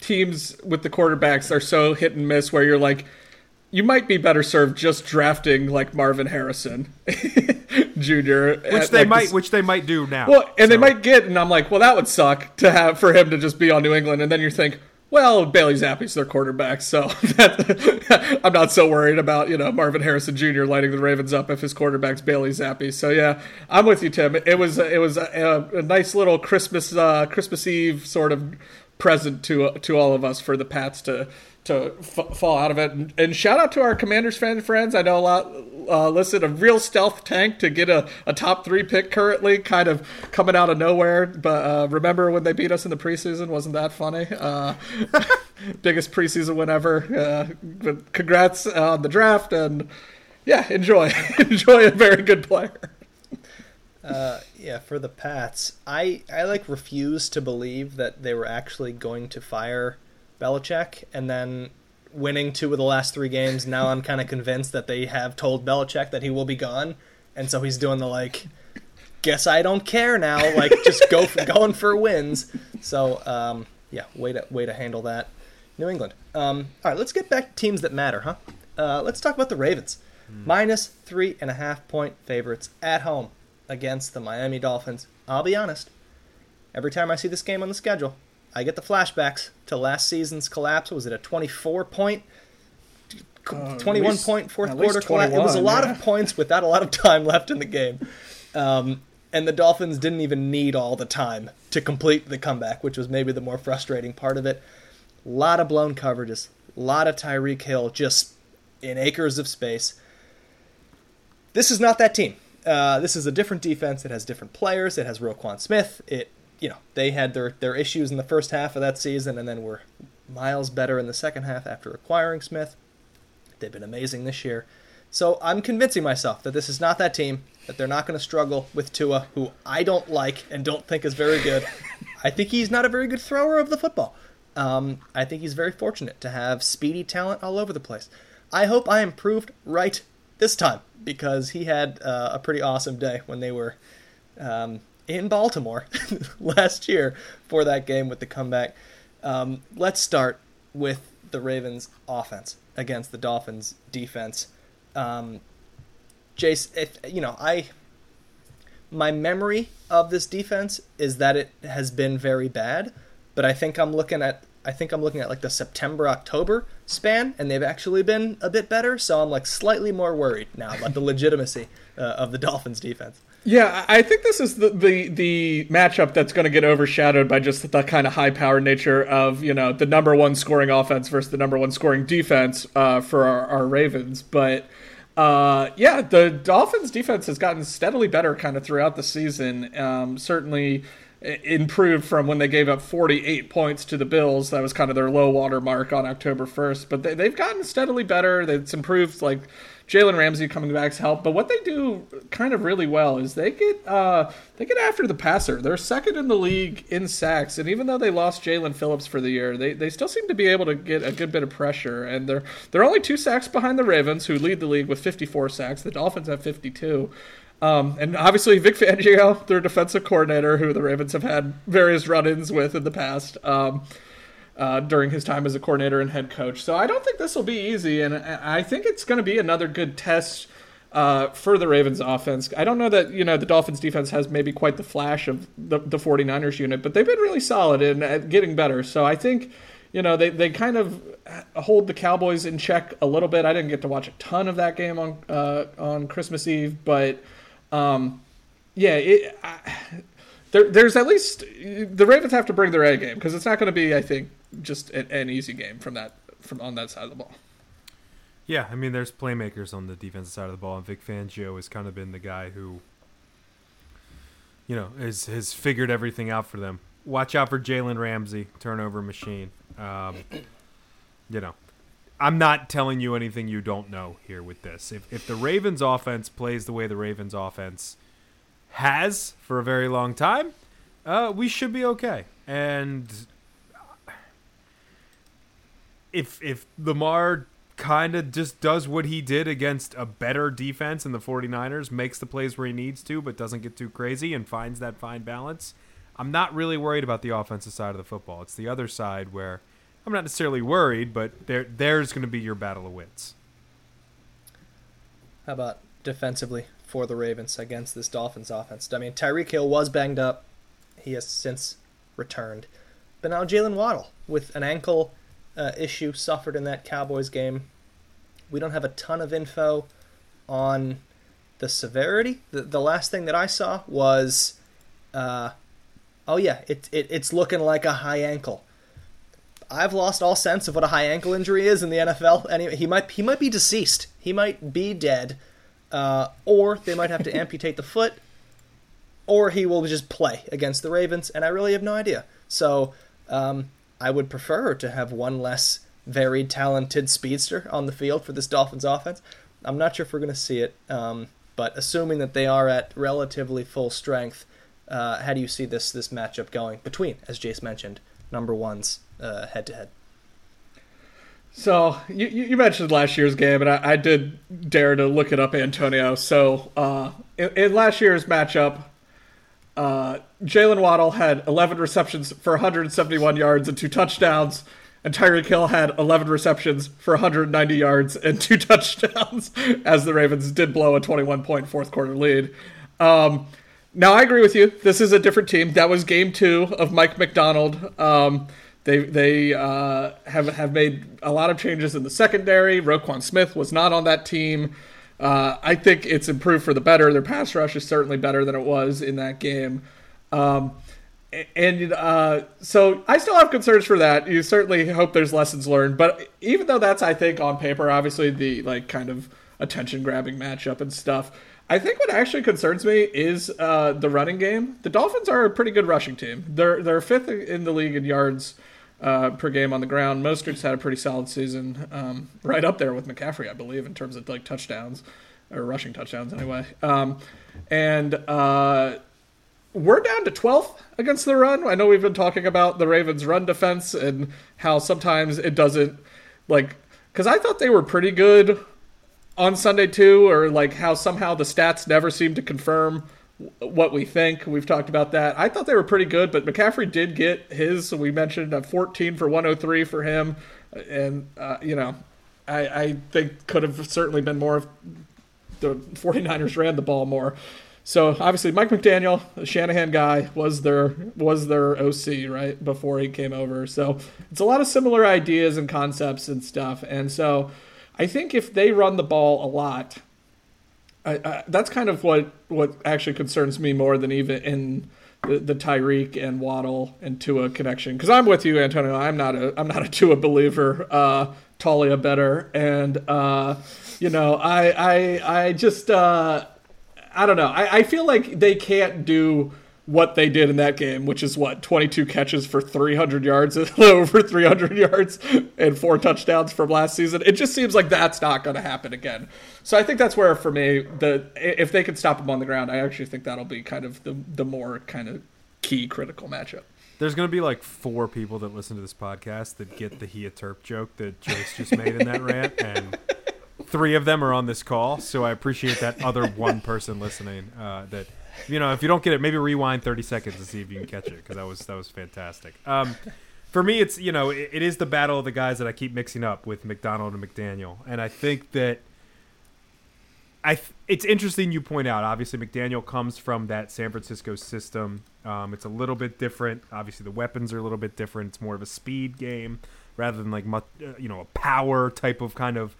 teams with the quarterbacks are so hit and miss where you're like, you might be better served just drafting like Marvin Harrison *laughs* Jr. Which they might, which they might do now. well, and they might get, and I'm like, well, that would suck to have for him to just be on New England, and then you think. Well, Bailey Zappe's their quarterback, so *laughs* that, I'm not so worried about you know Marvin Harrison Jr. lighting the Ravens up if his quarterback's Bailey Zappe. So yeah, I'm with you, Tim. It was it was a, a nice little Christmas uh, Christmas Eve sort of present to to all of us for the Pats to to f- fall out of it. And, and shout out to our Commanders fan friends. I know a lot uh, listen a real stealth tank to get a, a top three pick currently, kind of coming out of nowhere. But uh, remember when they beat us in the preseason? Wasn't that funny? Uh, *laughs* biggest preseason win ever. Uh, but congrats on the draft and yeah, enjoy *laughs* enjoy a very good player. Uh, yeah, for the Pats, I I like refuse to believe that they were actually going to fire Belichick and then winning two of the last three games. Now I'm kind of convinced that they have told Belichick that he will be gone, and so he's doing the like, guess I don't care now, like just go for, *laughs* going for wins. So um, yeah, way to way to handle that, New England. Um, all right, let's get back to teams that matter, huh? Uh, let's talk about the Ravens. Minus three and a half point favorites at home against the Miami Dolphins. I'll be honest. Every time I see this game on the schedule, I get the flashbacks to last season's collapse. Was it a 24 point, Uh, 21 least- point fourth quarter collapse? It was a lot yeah. of points without a lot of time left in the game. Um, and the Dolphins didn't even need all the time to complete the comeback, which was maybe the more frustrating part of it. A lot of blown coverages, a lot of Tyreek Hill just in acres of space. This is not that team. Uh, this is a different defense. It has different players. It has Roquan Smith. It, you know, they had their their issues in the first half of that season, and then were miles better in the second half after acquiring Smith. They've been amazing this year. So I'm convincing myself that this is not that team, that they're not going to struggle with Tua, who I don't like and don't think is very good. *laughs* I think he's not a very good thrower of the football. Um, I think he's very fortunate to have speedy talent all over the place. I hope I am proved right this time because he had uh, a pretty awesome day when they were um, in Baltimore *laughs* last year for that game with the comeback. Um, let's start with the Ravens' offense against the Dolphins' defense. Um, Jace, if you know, I my memory of this defense is that it has been very bad, but I think I'm looking at I think I'm looking at like the September October span, and they've actually been a bit better. So I'm like slightly more worried now about the *laughs* legitimacy uh, of the Dolphins' defense. Yeah, I think this is the the, the matchup that's going to get overshadowed by just the kind of high power nature of you know the number one scoring offense versus the number one scoring defense uh, for our, our Ravens, but. Uh, yeah, the Dolphins' defense has gotten steadily better kind of throughout the season. Um, certainly, improved from when they gave up 48 points to the Bills. That was kind of their low water mark on October 1st. But they, have gotten steadily better. It's improved, like Jalen Ramsey coming back's help. But what they do kind of really well is they get uh, they get after the passer. They're second in the league in sacks, and even though they lost Jaelan Phillips for the year, they, they still seem to be able to get a good bit of pressure. And they're they're only two sacks behind the Ravens, who lead the league with 54 sacks. The Dolphins have 52. Um, and obviously, Vic Fangio, their defensive coordinator, who the Ravens have had various run ins with in the past um, uh, during his time as a coordinator and head coach. So I don't think this will be easy. And I think it's going to be another good test uh, for the Ravens offense. I don't know that, you know, the Dolphins defense has maybe quite the flash of the, the 49ers unit, but they've been really solid and getting better. So I think you know they, they kind of hold the Cowboys in check a little bit. I didn't get to watch a ton of that game on uh, on Christmas Eve, but um, yeah, it, I, there, there's at least the Ravens have to bring their A game because it's not going to be, I think, just an, an, easy game from that from on that side of the ball. Yeah, I mean, there's playmakers on the defensive side of the ball, and Vic Fangio has kind of been the guy who, you know, has has figured everything out for them. Watch out for Jalen Ramsey, turnover machine. Um, you know, I'm not telling you anything you don't know here with this. If if the Ravens offense plays the way the Ravens offense has for a very long time, uh, we should be okay. And if if Lamar kind of just does what he did against a better defense in the 49ers, makes the plays where he needs to, but doesn't get too crazy and finds that fine balance, I'm not really worried about the offensive side of the football. It's the other side where – I'm not necessarily worried, but there there's going to be your battle of wits. How about defensively for the Ravens against this Dolphins offense? I mean, Tyreek Hill was banged up. He has since returned. But now Jaylen Waddle with an ankle uh, issue suffered in that Cowboys game. We don't have a ton of info on the severity. The, the last thing that I saw was, uh, oh yeah, it, it it's looking like a high ankle. I've lost all sense of what a high ankle injury is in the NFL. Anyway, he might he might be deceased. He might be dead, uh, or they might have to *laughs* amputate the foot, or he will just play against the Ravens. And I really have no idea. So um, I would prefer to have one less very talented speedster on the field for this Dolphins offense. I'm not sure if we're going to see it, um, but assuming that they are at relatively full strength, uh, how do you see this this matchup going between, as Jace mentioned, number ones head to head. So you, you mentioned last year's game, and I, I did dare to look it up, Antonio. So uh, in, in, last year's matchup, uh, Jaylen Waddle had 11 receptions for 171 yards and two touchdowns, and Tyreek Hill had 11 receptions for 190 yards and two *laughs* touchdowns, as the Ravens did blow a 21 point fourth quarter lead. Um, now I agree with you. This is a different team. That was game two of Mike Macdonald. Um, they they uh, have have made a lot of changes in the secondary. Roquan Smith was not on that team. Uh, I think it's improved for the better. Their pass rush is certainly better than it was in that game. Um, and uh, so I still have concerns for that. You certainly hope there's lessons learned, but even though that's I think on paper, obviously the like kind of attention grabbing matchup and stuff. I think what actually concerns me is uh, the running game. The Dolphins are a pretty good rushing team. They're they're fifth in the league in yards uh, per game on the ground. Mostert's had a pretty solid season, um, right up there with McCaffrey, I believe, in terms of like touchdowns or rushing touchdowns anyway. Um, and uh, we're down to 12th against the run. I know we've been talking about the Ravens' run defense and how sometimes it doesn't like because I thought they were pretty good on Sunday too, or like how somehow the stats never seem to confirm what we think. We've talked about that. I thought they were pretty good, but McCaffrey did get his. We mentioned a 14 for 103 for him, and uh, you know, I, I think could have certainly been more if the 49ers ran the ball more. So obviously, Mike McDaniel, the Shanahan guy, was their was their OC right before he came over. So it's a lot of similar ideas and concepts and stuff. And so I think if they run the ball a lot, I, that's kind of what what actually concerns me more than even in the, the Tyreek and Waddle and Tua connection. Because I'm with you, Antonio. I'm not a I'm not a Tua believer. Uh, Talia better, and uh, you know, I I I just. Uh, I don't know. I, I feel like they can't do what they did in that game, which is what 22 catches for 300 yards, *laughs* over 300 yards, and four touchdowns from last season. It just seems like that's not going to happen again. So I think that's where, for me, the if they can stop him on the ground, I actually think that'll be kind of the the more kind of key critical matchup. There's going to be like four people that listen to this podcast that get the Hia Terp joke that Jace just made in that rant, and three of them are on this call, so I appreciate that other one person listening. Uh, that you know, if you don't get it, maybe rewind thirty seconds to see if you can catch it because that was that was fantastic. Um, for me, it's you know, it, it is the battle of the guys that I keep mixing up with Macdonald and McDaniel, and I think that. I it's interesting you point out. Obviously, McDaniel comes from that San Francisco system. Um, it's a little bit different. Obviously, the weapons are a little bit different. It's more of a speed game rather than like much, you know a power type of kind of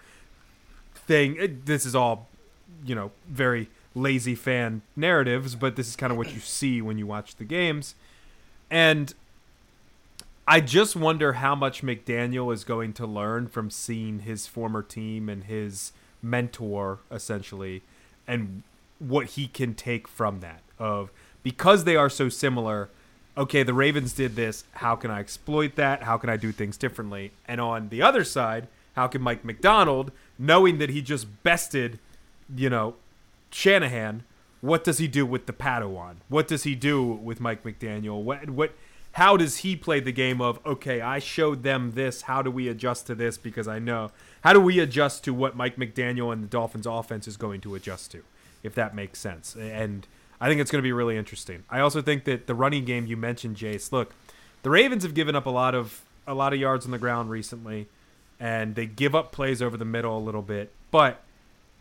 thing. It, this is all, you know, very lazy fan narratives, but this is kind of what you see when you watch the games. And I just wonder how much McDaniel is going to learn from seeing his former team and his mentor essentially and what he can take from that of because they are so similar okay the ravens did this how can i exploit that how can i do things differently and on the other side how can mike macdonald knowing that he just bested, you know, Shanahan, what does he do with the Padawan? What does he do with Mike McDaniel? What what how does he play the game of okay, I showed them this, how do we adjust to this because I know how do we adjust to what Mike McDaniel and the Dolphins offense is going to adjust to, if that makes sense. And I think it's going to be really interesting. I also think that the running game you mentioned, Jace, look, the Ravens have given up a lot of a lot of yards on the ground recently and they give up plays over the middle a little bit, but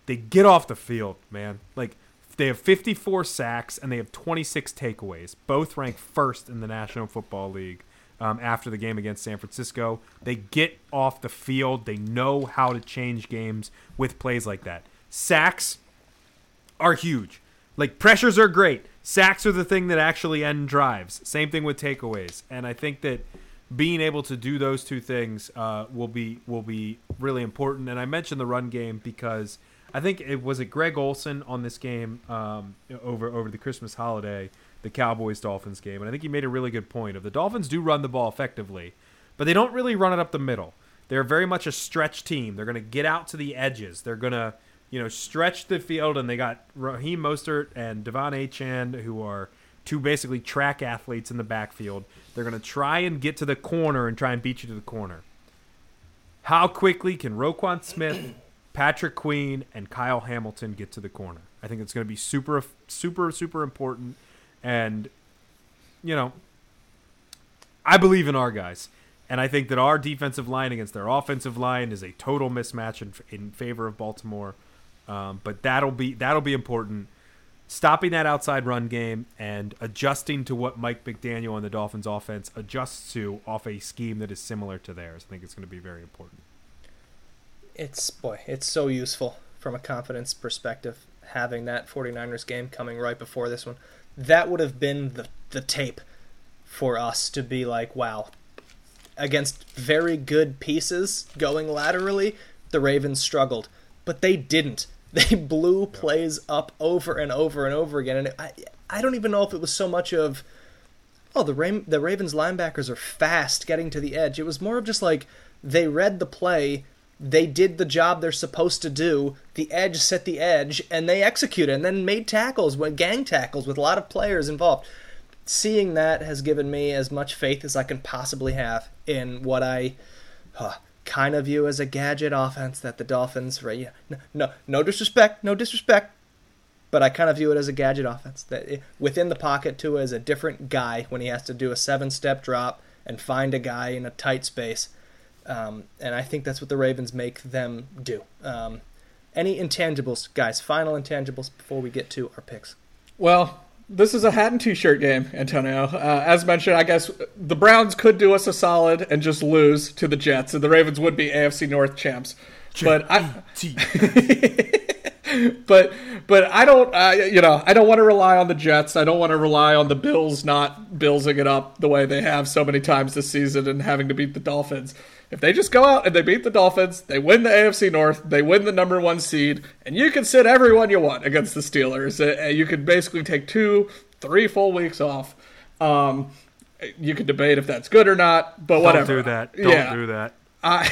they get off the field, man. Like they have 54 sacks and they have 26 takeaways, both ranked first in the National Football League. Um, after the game against San Francisco, they get off the field. They know how to change games with plays like that. Sacks are huge. Like pressures are great. Sacks are the thing that actually end drives. Same thing with takeaways. And I think that being able to do those two things uh, will be will be really important. And I mentioned the run game because I think it was it Greg Olsen on this game um, over over the Christmas holiday, the Cowboys Dolphins game, and I think he made a really good point of the Dolphins do run the ball effectively, but they don't really run it up the middle. They're very much a stretch team. They're going to get out to the edges. They're going to you know stretch the field, and they got Raheem Mostert and De'Von Achane who are two basically track athletes in the backfield. They're going to try and get to the corner and try and beat you to the corner. How quickly can Roquan Smith, Patrick Queen, and Kyle Hamilton get to the corner? I think it's going to be super, super, super important. And, you know, I believe in our guys. And I think that our defensive line against their offensive line is a total mismatch in, in favor of Baltimore. Um, but that'll be that'll be important stopping that outside run game and adjusting to what Mike McDaniel and the Dolphins offense adjusts to off a scheme that is similar to theirs. I think it's going to be very important. It's boy, it's so useful from a confidence perspective having that 49ers game coming right before this one. That would have been the the tape for us to be like, wow, against very good pieces going laterally, the Ravens struggled, but they didn't *laughs* they blew plays up over and over and over again, and I I don't even know if it was so much of oh the Ra- the Ravens linebackers are fast getting to the edge. It was more of just like they read the play, they did the job they're supposed to do. The edge set the edge, and they executed, and then made tackles, gang tackles with a lot of players involved. Seeing that has given me as much faith as I can possibly have in what I. Huh, kind of view as a gadget offense that the Dolphins, right? Yeah, no, no, no disrespect, no disrespect, but I kind of view it as a gadget offense. That eh, within the pocket, Tua is a different guy when he has to do a seven-step drop and find a guy in a tight space. Um, and I think that's what the Ravens make them do. Um, any intangibles, guys? Final intangibles before we get to our picks. Well, this is a hat and t-shirt game, Antonio. Uh, as mentioned, I guess the Browns could do us a solid and just lose to the Jets, and the Ravens would be AFC North champs. But I, *laughs* *laughs* but but I don't, uh, you know, I don't want to rely on the Jets. I don't want to rely on the Bills not billsing it up the way they have so many times this season and having to beat the Dolphins. If they just go out and they beat the Dolphins, they win the AFC North, they win the number one seed, and you can sit everyone you want against the Steelers. You could basically take two, three full weeks off. Um, you could debate if that's good or not, but whatever. Don't do that. Don't Yeah. do that. *laughs*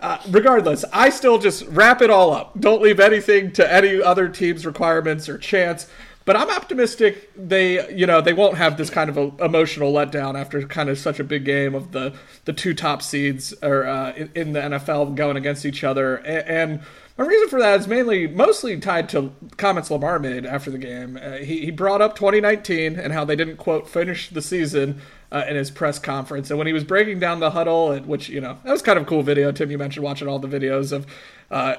Uh, regardless, I still just wrap it all up. Don't leave anything to any other team's requirements or chance. But I'm optimistic they, you know, they won't have this kind of a emotional letdown after kind of such a big game of the the two top seeds or uh, in, in the NFL going against each other. And, and my reason for that is mainly, mostly tied to comments Lamar made after the game. Uh, he, he brought up 2019 and how they didn't quote finish the season uh, in his press conference. And when he was breaking down the huddle, which you know that was kind of a cool video. Tim, you mentioned watching all the videos of uh,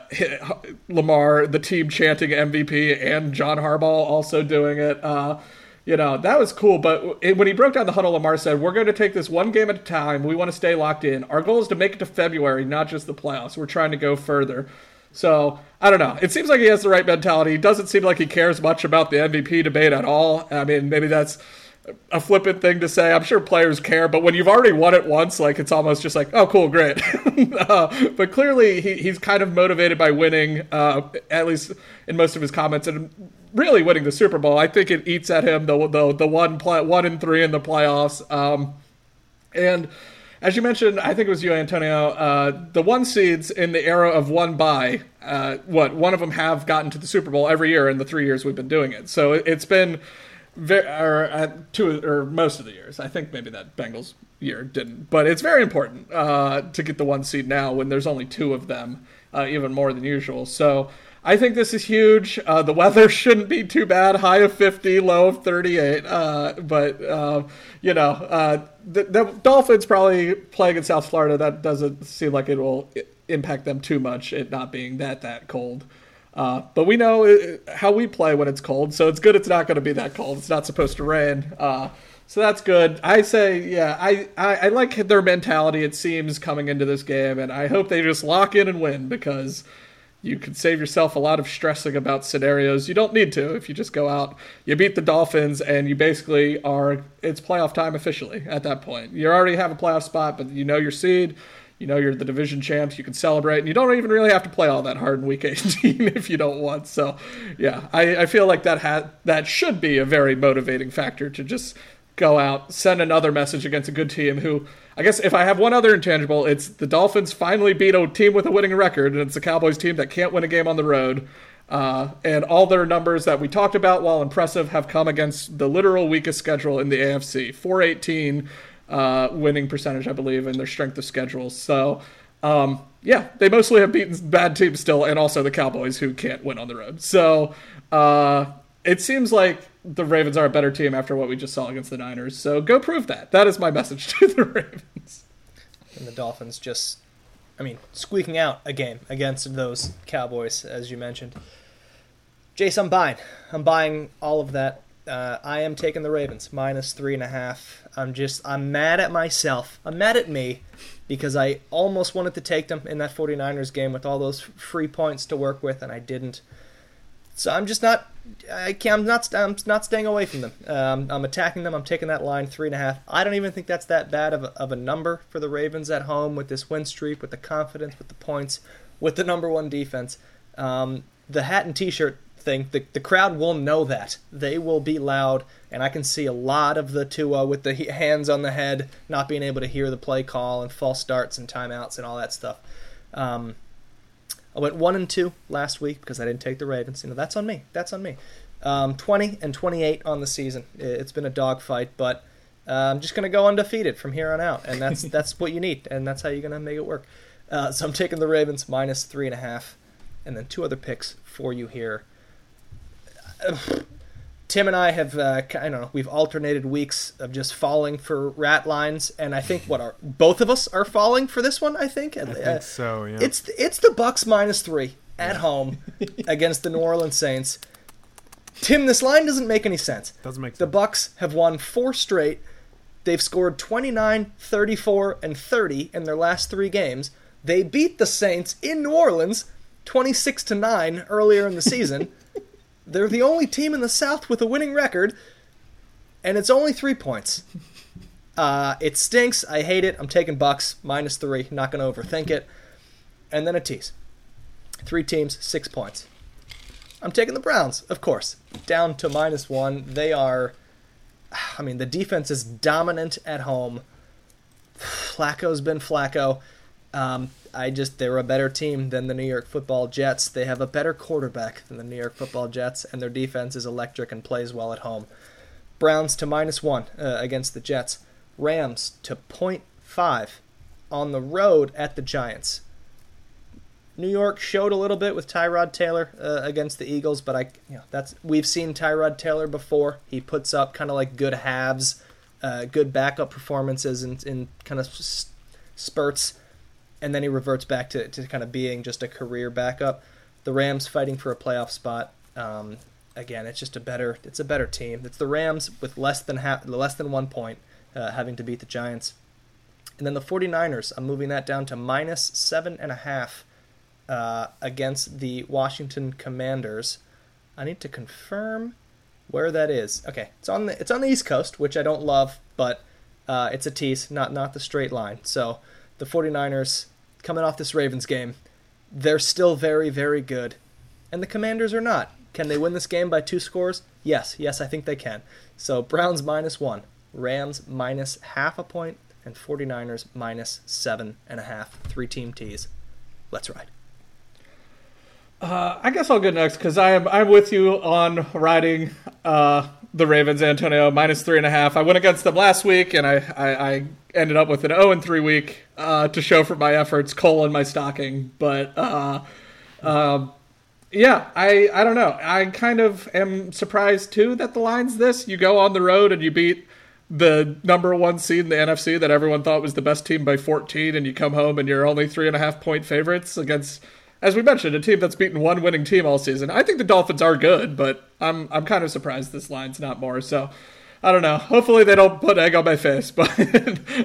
Lamar, the team chanting MVP, and John Harbaugh also doing it. Uh, you know that was cool. But when he broke down the huddle, Lamar said, "We're going to take this one game at a time. We want to stay locked in. Our goal is to make it to February, not just the playoffs. We're trying to go further." So I don't know. It seems like he has the right mentality. Doesn't seem like he cares much about the MVP debate at all. I mean, maybe that's a flippant thing to say. I'm sure players care, but when you've already won it once, like it's almost just like, oh, cool, great. *laughs* uh, but clearly, he, he's kind of motivated by winning, uh, at least in most of his comments, and really winning the Super Bowl. I think it eats at him the the the one play, one and three in the playoffs. Um, and as you mentioned, I think it was you, Antonio. Uh, the one seeds in the era of one by, uh, what one of them have gotten to the Super Bowl every year in the three years we've been doing it. So it, it's been very, or uh, two or most of the years. I think maybe that Bengals year didn't, but it's very important uh, to get the one seed now when there's only two of them, uh, even more than usual. So. I think this is huge. Uh, the weather *laughs* shouldn't be too bad. High of 50, low of 38. Uh, but, uh, you know, uh, the, the Dolphins probably playing in South Florida, that doesn't seem like it will impact them too much, it not being that, that cold. Uh, but we know uh, how we play when it's cold, so it's good it's not going to be that cold. It's not supposed to rain. So that's good. I say, yeah, I, I, I like their mentality, it seems, coming into this game, and I hope they just lock in and win because you could save yourself a lot of stressing about scenarios. You don't need to if you just go out. You beat the dolphins and you basically are it's playoff time officially at that point. You already have a playoff spot but you know your seed. You know you're the division champs. You can celebrate and you don't even really have to play all that hard in week *laughs* 18 if you don't want. So yeah i, I feel like that ha- that should be a very motivating factor to just go out, send another message against a good team who I guess if I have one other intangible, it's the Dolphins finally beat a team with a winning record, and it's the Cowboys team that can't win a game on the road. Uh, and all their numbers that we talked about, while impressive, have come against the literal weakest schedule in the AFC. 418 uh, winning percentage, I believe, in their strength of schedule. So, um, yeah, they mostly have beaten bad teams still, and also the Cowboys who can't win on the road. So, uh, it seems like the Ravens are a better team after what we just saw against the Niners. So go prove that. That is my message *laughs* to the Ravens. and the Dolphins just, I mean, squeaking out a game against those Cowboys, as you mentioned. Jace, I'm buying. I'm buying all of that. Uh, I am taking the Ravens minus three and a half. I'm just, I'm mad at myself. I'm mad at me because I almost wanted to take them in that 49ers game with all those free points to work with, and I didn't. So I'm just not. I can't. I'm not. I'm not staying away from them. Um, I'm attacking them. I'm taking that line three and a half. I don't even think that's that bad of a, of a number for the Ravens at home with this win streak, with the confidence, with the points, with the number one defense. Um, the hat and T-shirt thing. The the crowd will know that. They will be loud, and I can see a lot of the Tua with the hands on the head, not being able to hear the play call and false starts and timeouts and all that stuff. Um, I went one and two last week because I didn't take the Ravens. You know that's on me. That's on me. Um, Twenty and twenty-eight on the season. It's been a dogfight, but uh, I'm just gonna go undefeated from here on out, and that's *laughs* that's what you need, and that's how you're gonna make it work. Uh, so I'm taking the Ravens minus three and a half, and then two other picks for you here. Tim and I have, uh, I don't know, we've alternated weeks of just falling for rat lines, and I think what are both of us are falling for this one. I think. I think so. Yeah. It's it's the Bucks minus three at home *laughs* against the New Orleans Saints. Tim, this line doesn't make any sense. Doesn't make sense. The Bucks have won four straight. They've scored 29, 34, and 30 in their last three games. They beat the Saints in New Orleans 26 to 9 earlier in the season. *laughs* They're the only team in the South with a winning record, and it's only three points. Uh, it stinks. I hate it. I'm taking Bucks minus three. Not going to overthink it. And then a tease. Three teams, six points. I'm taking the Browns, of course. Down to minus one. They are. I mean, the defense is dominant at home. *sighs* Flacco's been Flacco. Um, I just they're a better team than the New York Football Jets. They have a better quarterback than the New York Football Jets, and their defense is electric and plays well at home. Browns to minus one uh, against the Jets. Rams to five on the road at the Giants. New York showed a little bit with Tyrod Taylor uh, against the Eagles, but I, you know, that's we've seen Tyrod Taylor before. He puts up kind of like good halves, uh, good backup performances in, in kind of spurts and then he reverts back to, to kind of being just a career backup. The Rams fighting for a playoff spot. Um, again, it's just a better it's a better team. It's the Rams with less than half, less than one point, uh, having to beat the Giants. And then the 49ers, I'm moving that down to minus seven and a half uh, against the Washington Commanders. I need to confirm where that is. Okay, it's on the it's on the East Coast, which I don't love, but uh, it's a tease, not not the straight line. So the 49ers coming off this Ravens game, they're still very, very good. And the Commanders are not. Can they win this game by two scores? Yes, yes, I think they can. So Browns minus one, Rams minus half a point, and 49ers minus seven and a half. Three team tees. Let's ride. Uh, I guess I'll go next because I am I'm with you on riding uh, the Ravens, Antonio, minus three and a half. I went against them last week, and I, I, I ended up with an 0 and 3 week uh, to show for my efforts, coal in my stocking. But uh, um, yeah, I, I don't know. I kind of am surprised too that the line's this. You go on the road and you beat the number one seed in the NFC that everyone thought was the best team by 14, and you come home and you're only three and a half point favorites against as we mentioned, a team that's beaten one winning team all season. I think the Dolphins are good, but I'm I'm kind of surprised this line's not more. So I don't know. Hopefully they don't put egg on my face, *laughs* but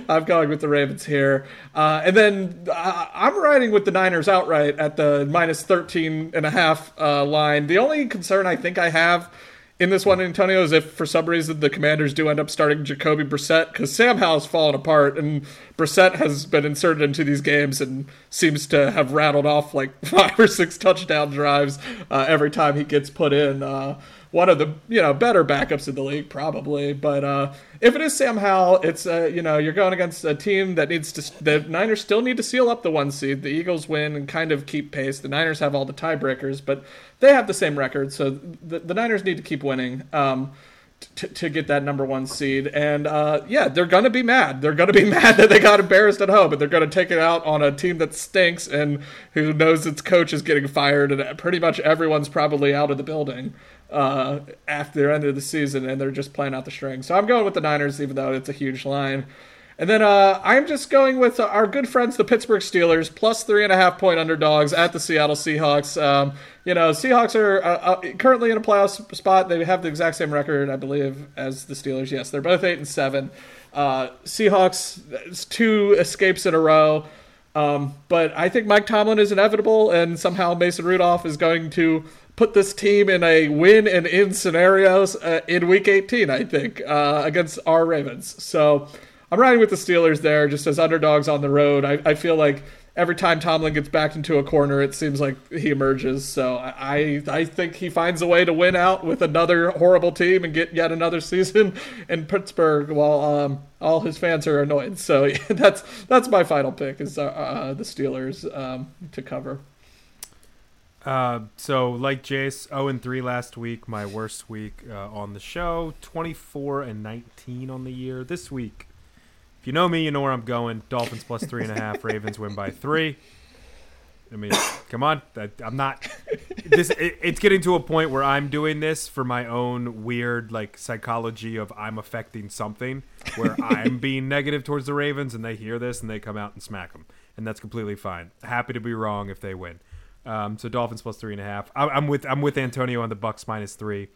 I'm going with the Ravens here. Uh, and then uh, I'm riding with the Niners outright at the minus 13 and a half uh, line. The only concern I think I have in this one, Antonio, is if for some reason the Commanders do end up starting Jacoby Brissett because Sam Howell's fallen apart and Brissett has been inserted into these games and seems to have rattled off like *laughs* five or six touchdown drives uh, every time he gets put in. Uh, one of the you know better backups in the league probably. But uh, if it is Sam Howell, it's uh, you know you're going against a team that needs to. The Niners still need to seal up the one seed. The Eagles win and kind of keep pace. The Niners have all the tiebreakers, but they have the same record, so the, the Niners need to keep winning. Um, to, to get that number one seed. And uh, yeah, they're going to be mad. They're going to be *laughs* mad that they got embarrassed at home, but they're going to take it out on a team that stinks and who knows its coach is getting fired, and pretty much everyone's probably out of the building uh, after the end of the season, and they're just playing out the string. So I'm going with the Niners, even though it's a huge line. And then uh, I'm just going with our good friends, the Pittsburgh Steelers, plus three and a half point underdogs at the Seattle Seahawks. Um, you know, Seahawks are uh, uh, currently in a playoff spot. They have the exact same record, I believe, as the Steelers. Yes, they're both eight and seven. Uh, Seahawks two escapes in a row. Um, but I think Mike Tomlin is inevitable, and somehow Mason Rudolph is going to put this team in a win and in scenarios uh, in Week 18. I think uh, against our Ravens. So I'm riding with the Steelers there, just as underdogs on the road. I, I feel like every time Tomlin gets backed into a corner, it seems like he emerges. So I I think he finds a way to win out with another horrible team and get yet another *laughs* season in Pittsburgh while um, all his fans are annoyed. So *laughs* that's that's my final pick is uh, uh, the Steelers um, to cover. Uh, so like Jace, 0 and 3 last week, my worst week uh, on the show. 24 and 19 on the year. This week, if you know me, you know where I'm going. Dolphins plus three and a half. Ravens win by three. I mean, come on. I, I'm not. This it, it's getting to a point where I'm doing this for my own weird like psychology of I'm affecting something where I'm *laughs* being negative towards the Ravens and they hear this and they come out and smack them, and that's completely fine. Happy to be wrong if they win. Um, so Dolphins plus three and a half. I, I'm with I'm with Antonio on the Bucks minus three.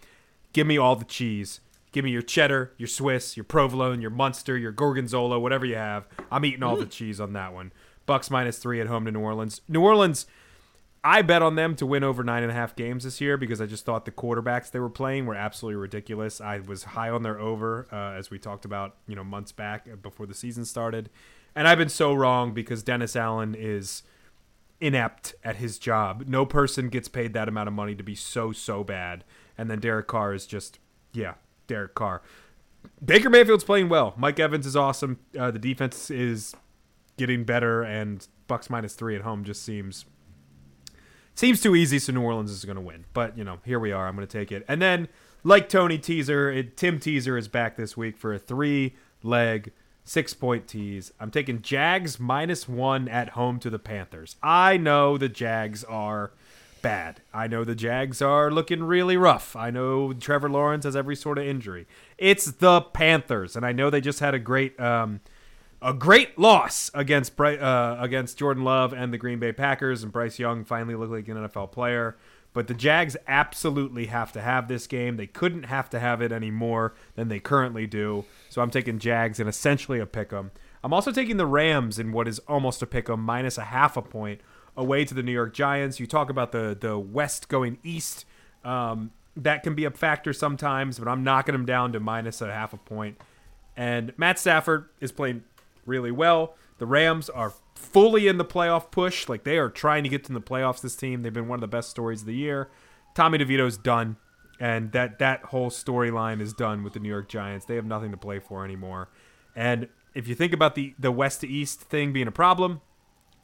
Give me all the cheese. Give me your cheddar, your Swiss, your provolone, your Munster, your gorgonzola, whatever you have. I'm eating all the cheese on that one. Bucks minus three at home to New Orleans. New Orleans, I bet on them to win over nine and a half games this year because I just thought the quarterbacks they were playing were absolutely ridiculous. I was high on their over uh, as we talked about, you know, months back before the season started, and I've been so wrong because Dennis Allen is inept at his job. No person gets paid that amount of money to be so so bad, and then Derek Carr is just yeah, Derek Carr. Baker Mayfield's playing well. Mike Evans is awesome. Uh, the defense is getting better, and Bucks minus three at home just seems seems too easy. So New Orleans is going to win, but you know here we are. I'm going to take it, and then like Tony Teaser, it, Tim Teaser is back this week for a three leg six point tease. I'm taking Jags minus one at home to the Panthers. I know the Jags are bad. I know the Jags are looking really rough. I know Trevor Lawrence has every sort of injury. It's the Panthers, and I know they just had a great um, a great loss against uh, against Jordan Love and the Green Bay Packers, and Bryce Young finally looked like an NFL player. But the Jags absolutely have to have this game. They couldn't have to have it any more than they currently do. So I'm taking Jags and essentially a pick 'em. I'm also taking the Rams in what is almost a pick 'em minus a half a point away to the New York Giants. You talk about the the West going east. Um, that can be a factor sometimes, but I'm knocking them down to minus a half a point. And Matt Stafford is playing really well. The Rams are fully in the playoff push. Like they are trying to get to the playoffs. This team, they've been one of the best stories of the year. Tommy DeVito's done, and that that whole storyline is done with the New York Giants. They have nothing to play for anymore. And if you think about the the west to east thing being a problem,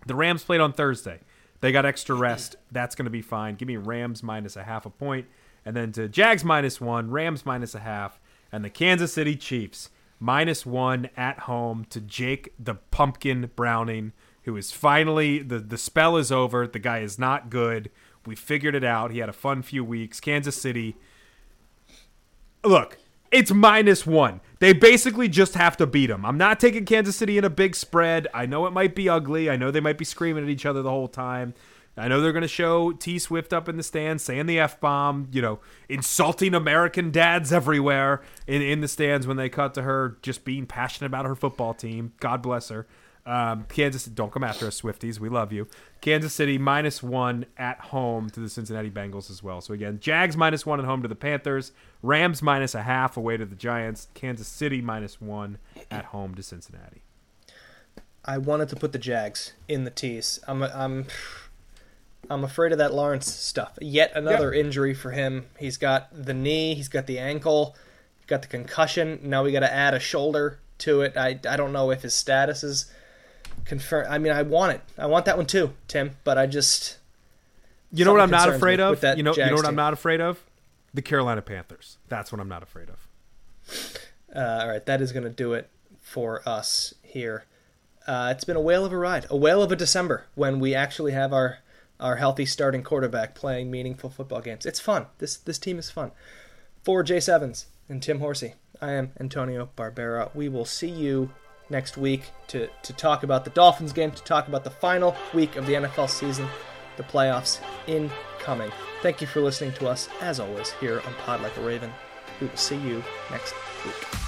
the Rams played on Thursday. They got extra rest. That's going to be fine. Give me Rams minus a half a point, and then to Jags minus one, Rams minus a half, and the Kansas City Chiefs minus one at home to Jake the Pumpkin Browning, who is finally the the spell is over. The guy is not good. We figured it out. He had a fun few weeks. Kansas City. Look, it's minus one. They basically just have to beat them. I'm not taking Kansas City in a big spread. I know it might be ugly. I know they might be screaming at each other the whole time. I know they're going to show T Swift up in the stands saying the F bomb, you know, insulting American dads everywhere in, in the stands when they cut to her just being passionate about her football team. God bless her. Um, Kansas, don't come after us, Swifties. We love you. Kansas City minus one at home to the Cincinnati Bengals as well. So again, Jags minus one at home to the Panthers, Rams minus a half away to the Giants, Kansas City minus one at home to Cincinnati. I wanted to put the Jags in the tees. I'm I'm I'm afraid of that Lawrence stuff. Yet another injury for him. He's got the knee, he's got the ankle, he's got the concussion. Now we got to add a shoulder to it. I I don't know if his status is confirmed. I mean, I want it. I want that one too, Tim. But I just You know what I'm not afraid of? You know, you know Jags what I'm not afraid of? The Carolina Panthers. That's what I'm not afraid of. Uh, all right, that is going to do it for us here. Uh, it's been a whale of a ride, a whale of a December when we actually have our our healthy starting quarterback playing meaningful football games. It's fun. This this team is fun. For Jay Sevens and Tim Horsey, I am Antonio Barbera. We will see you next week to to talk about the Dolphins game, to talk about the final week of the NFL season, the playoffs incoming. Thank you for listening to us, as always, here on Pod Like a Raven. We will see you next week.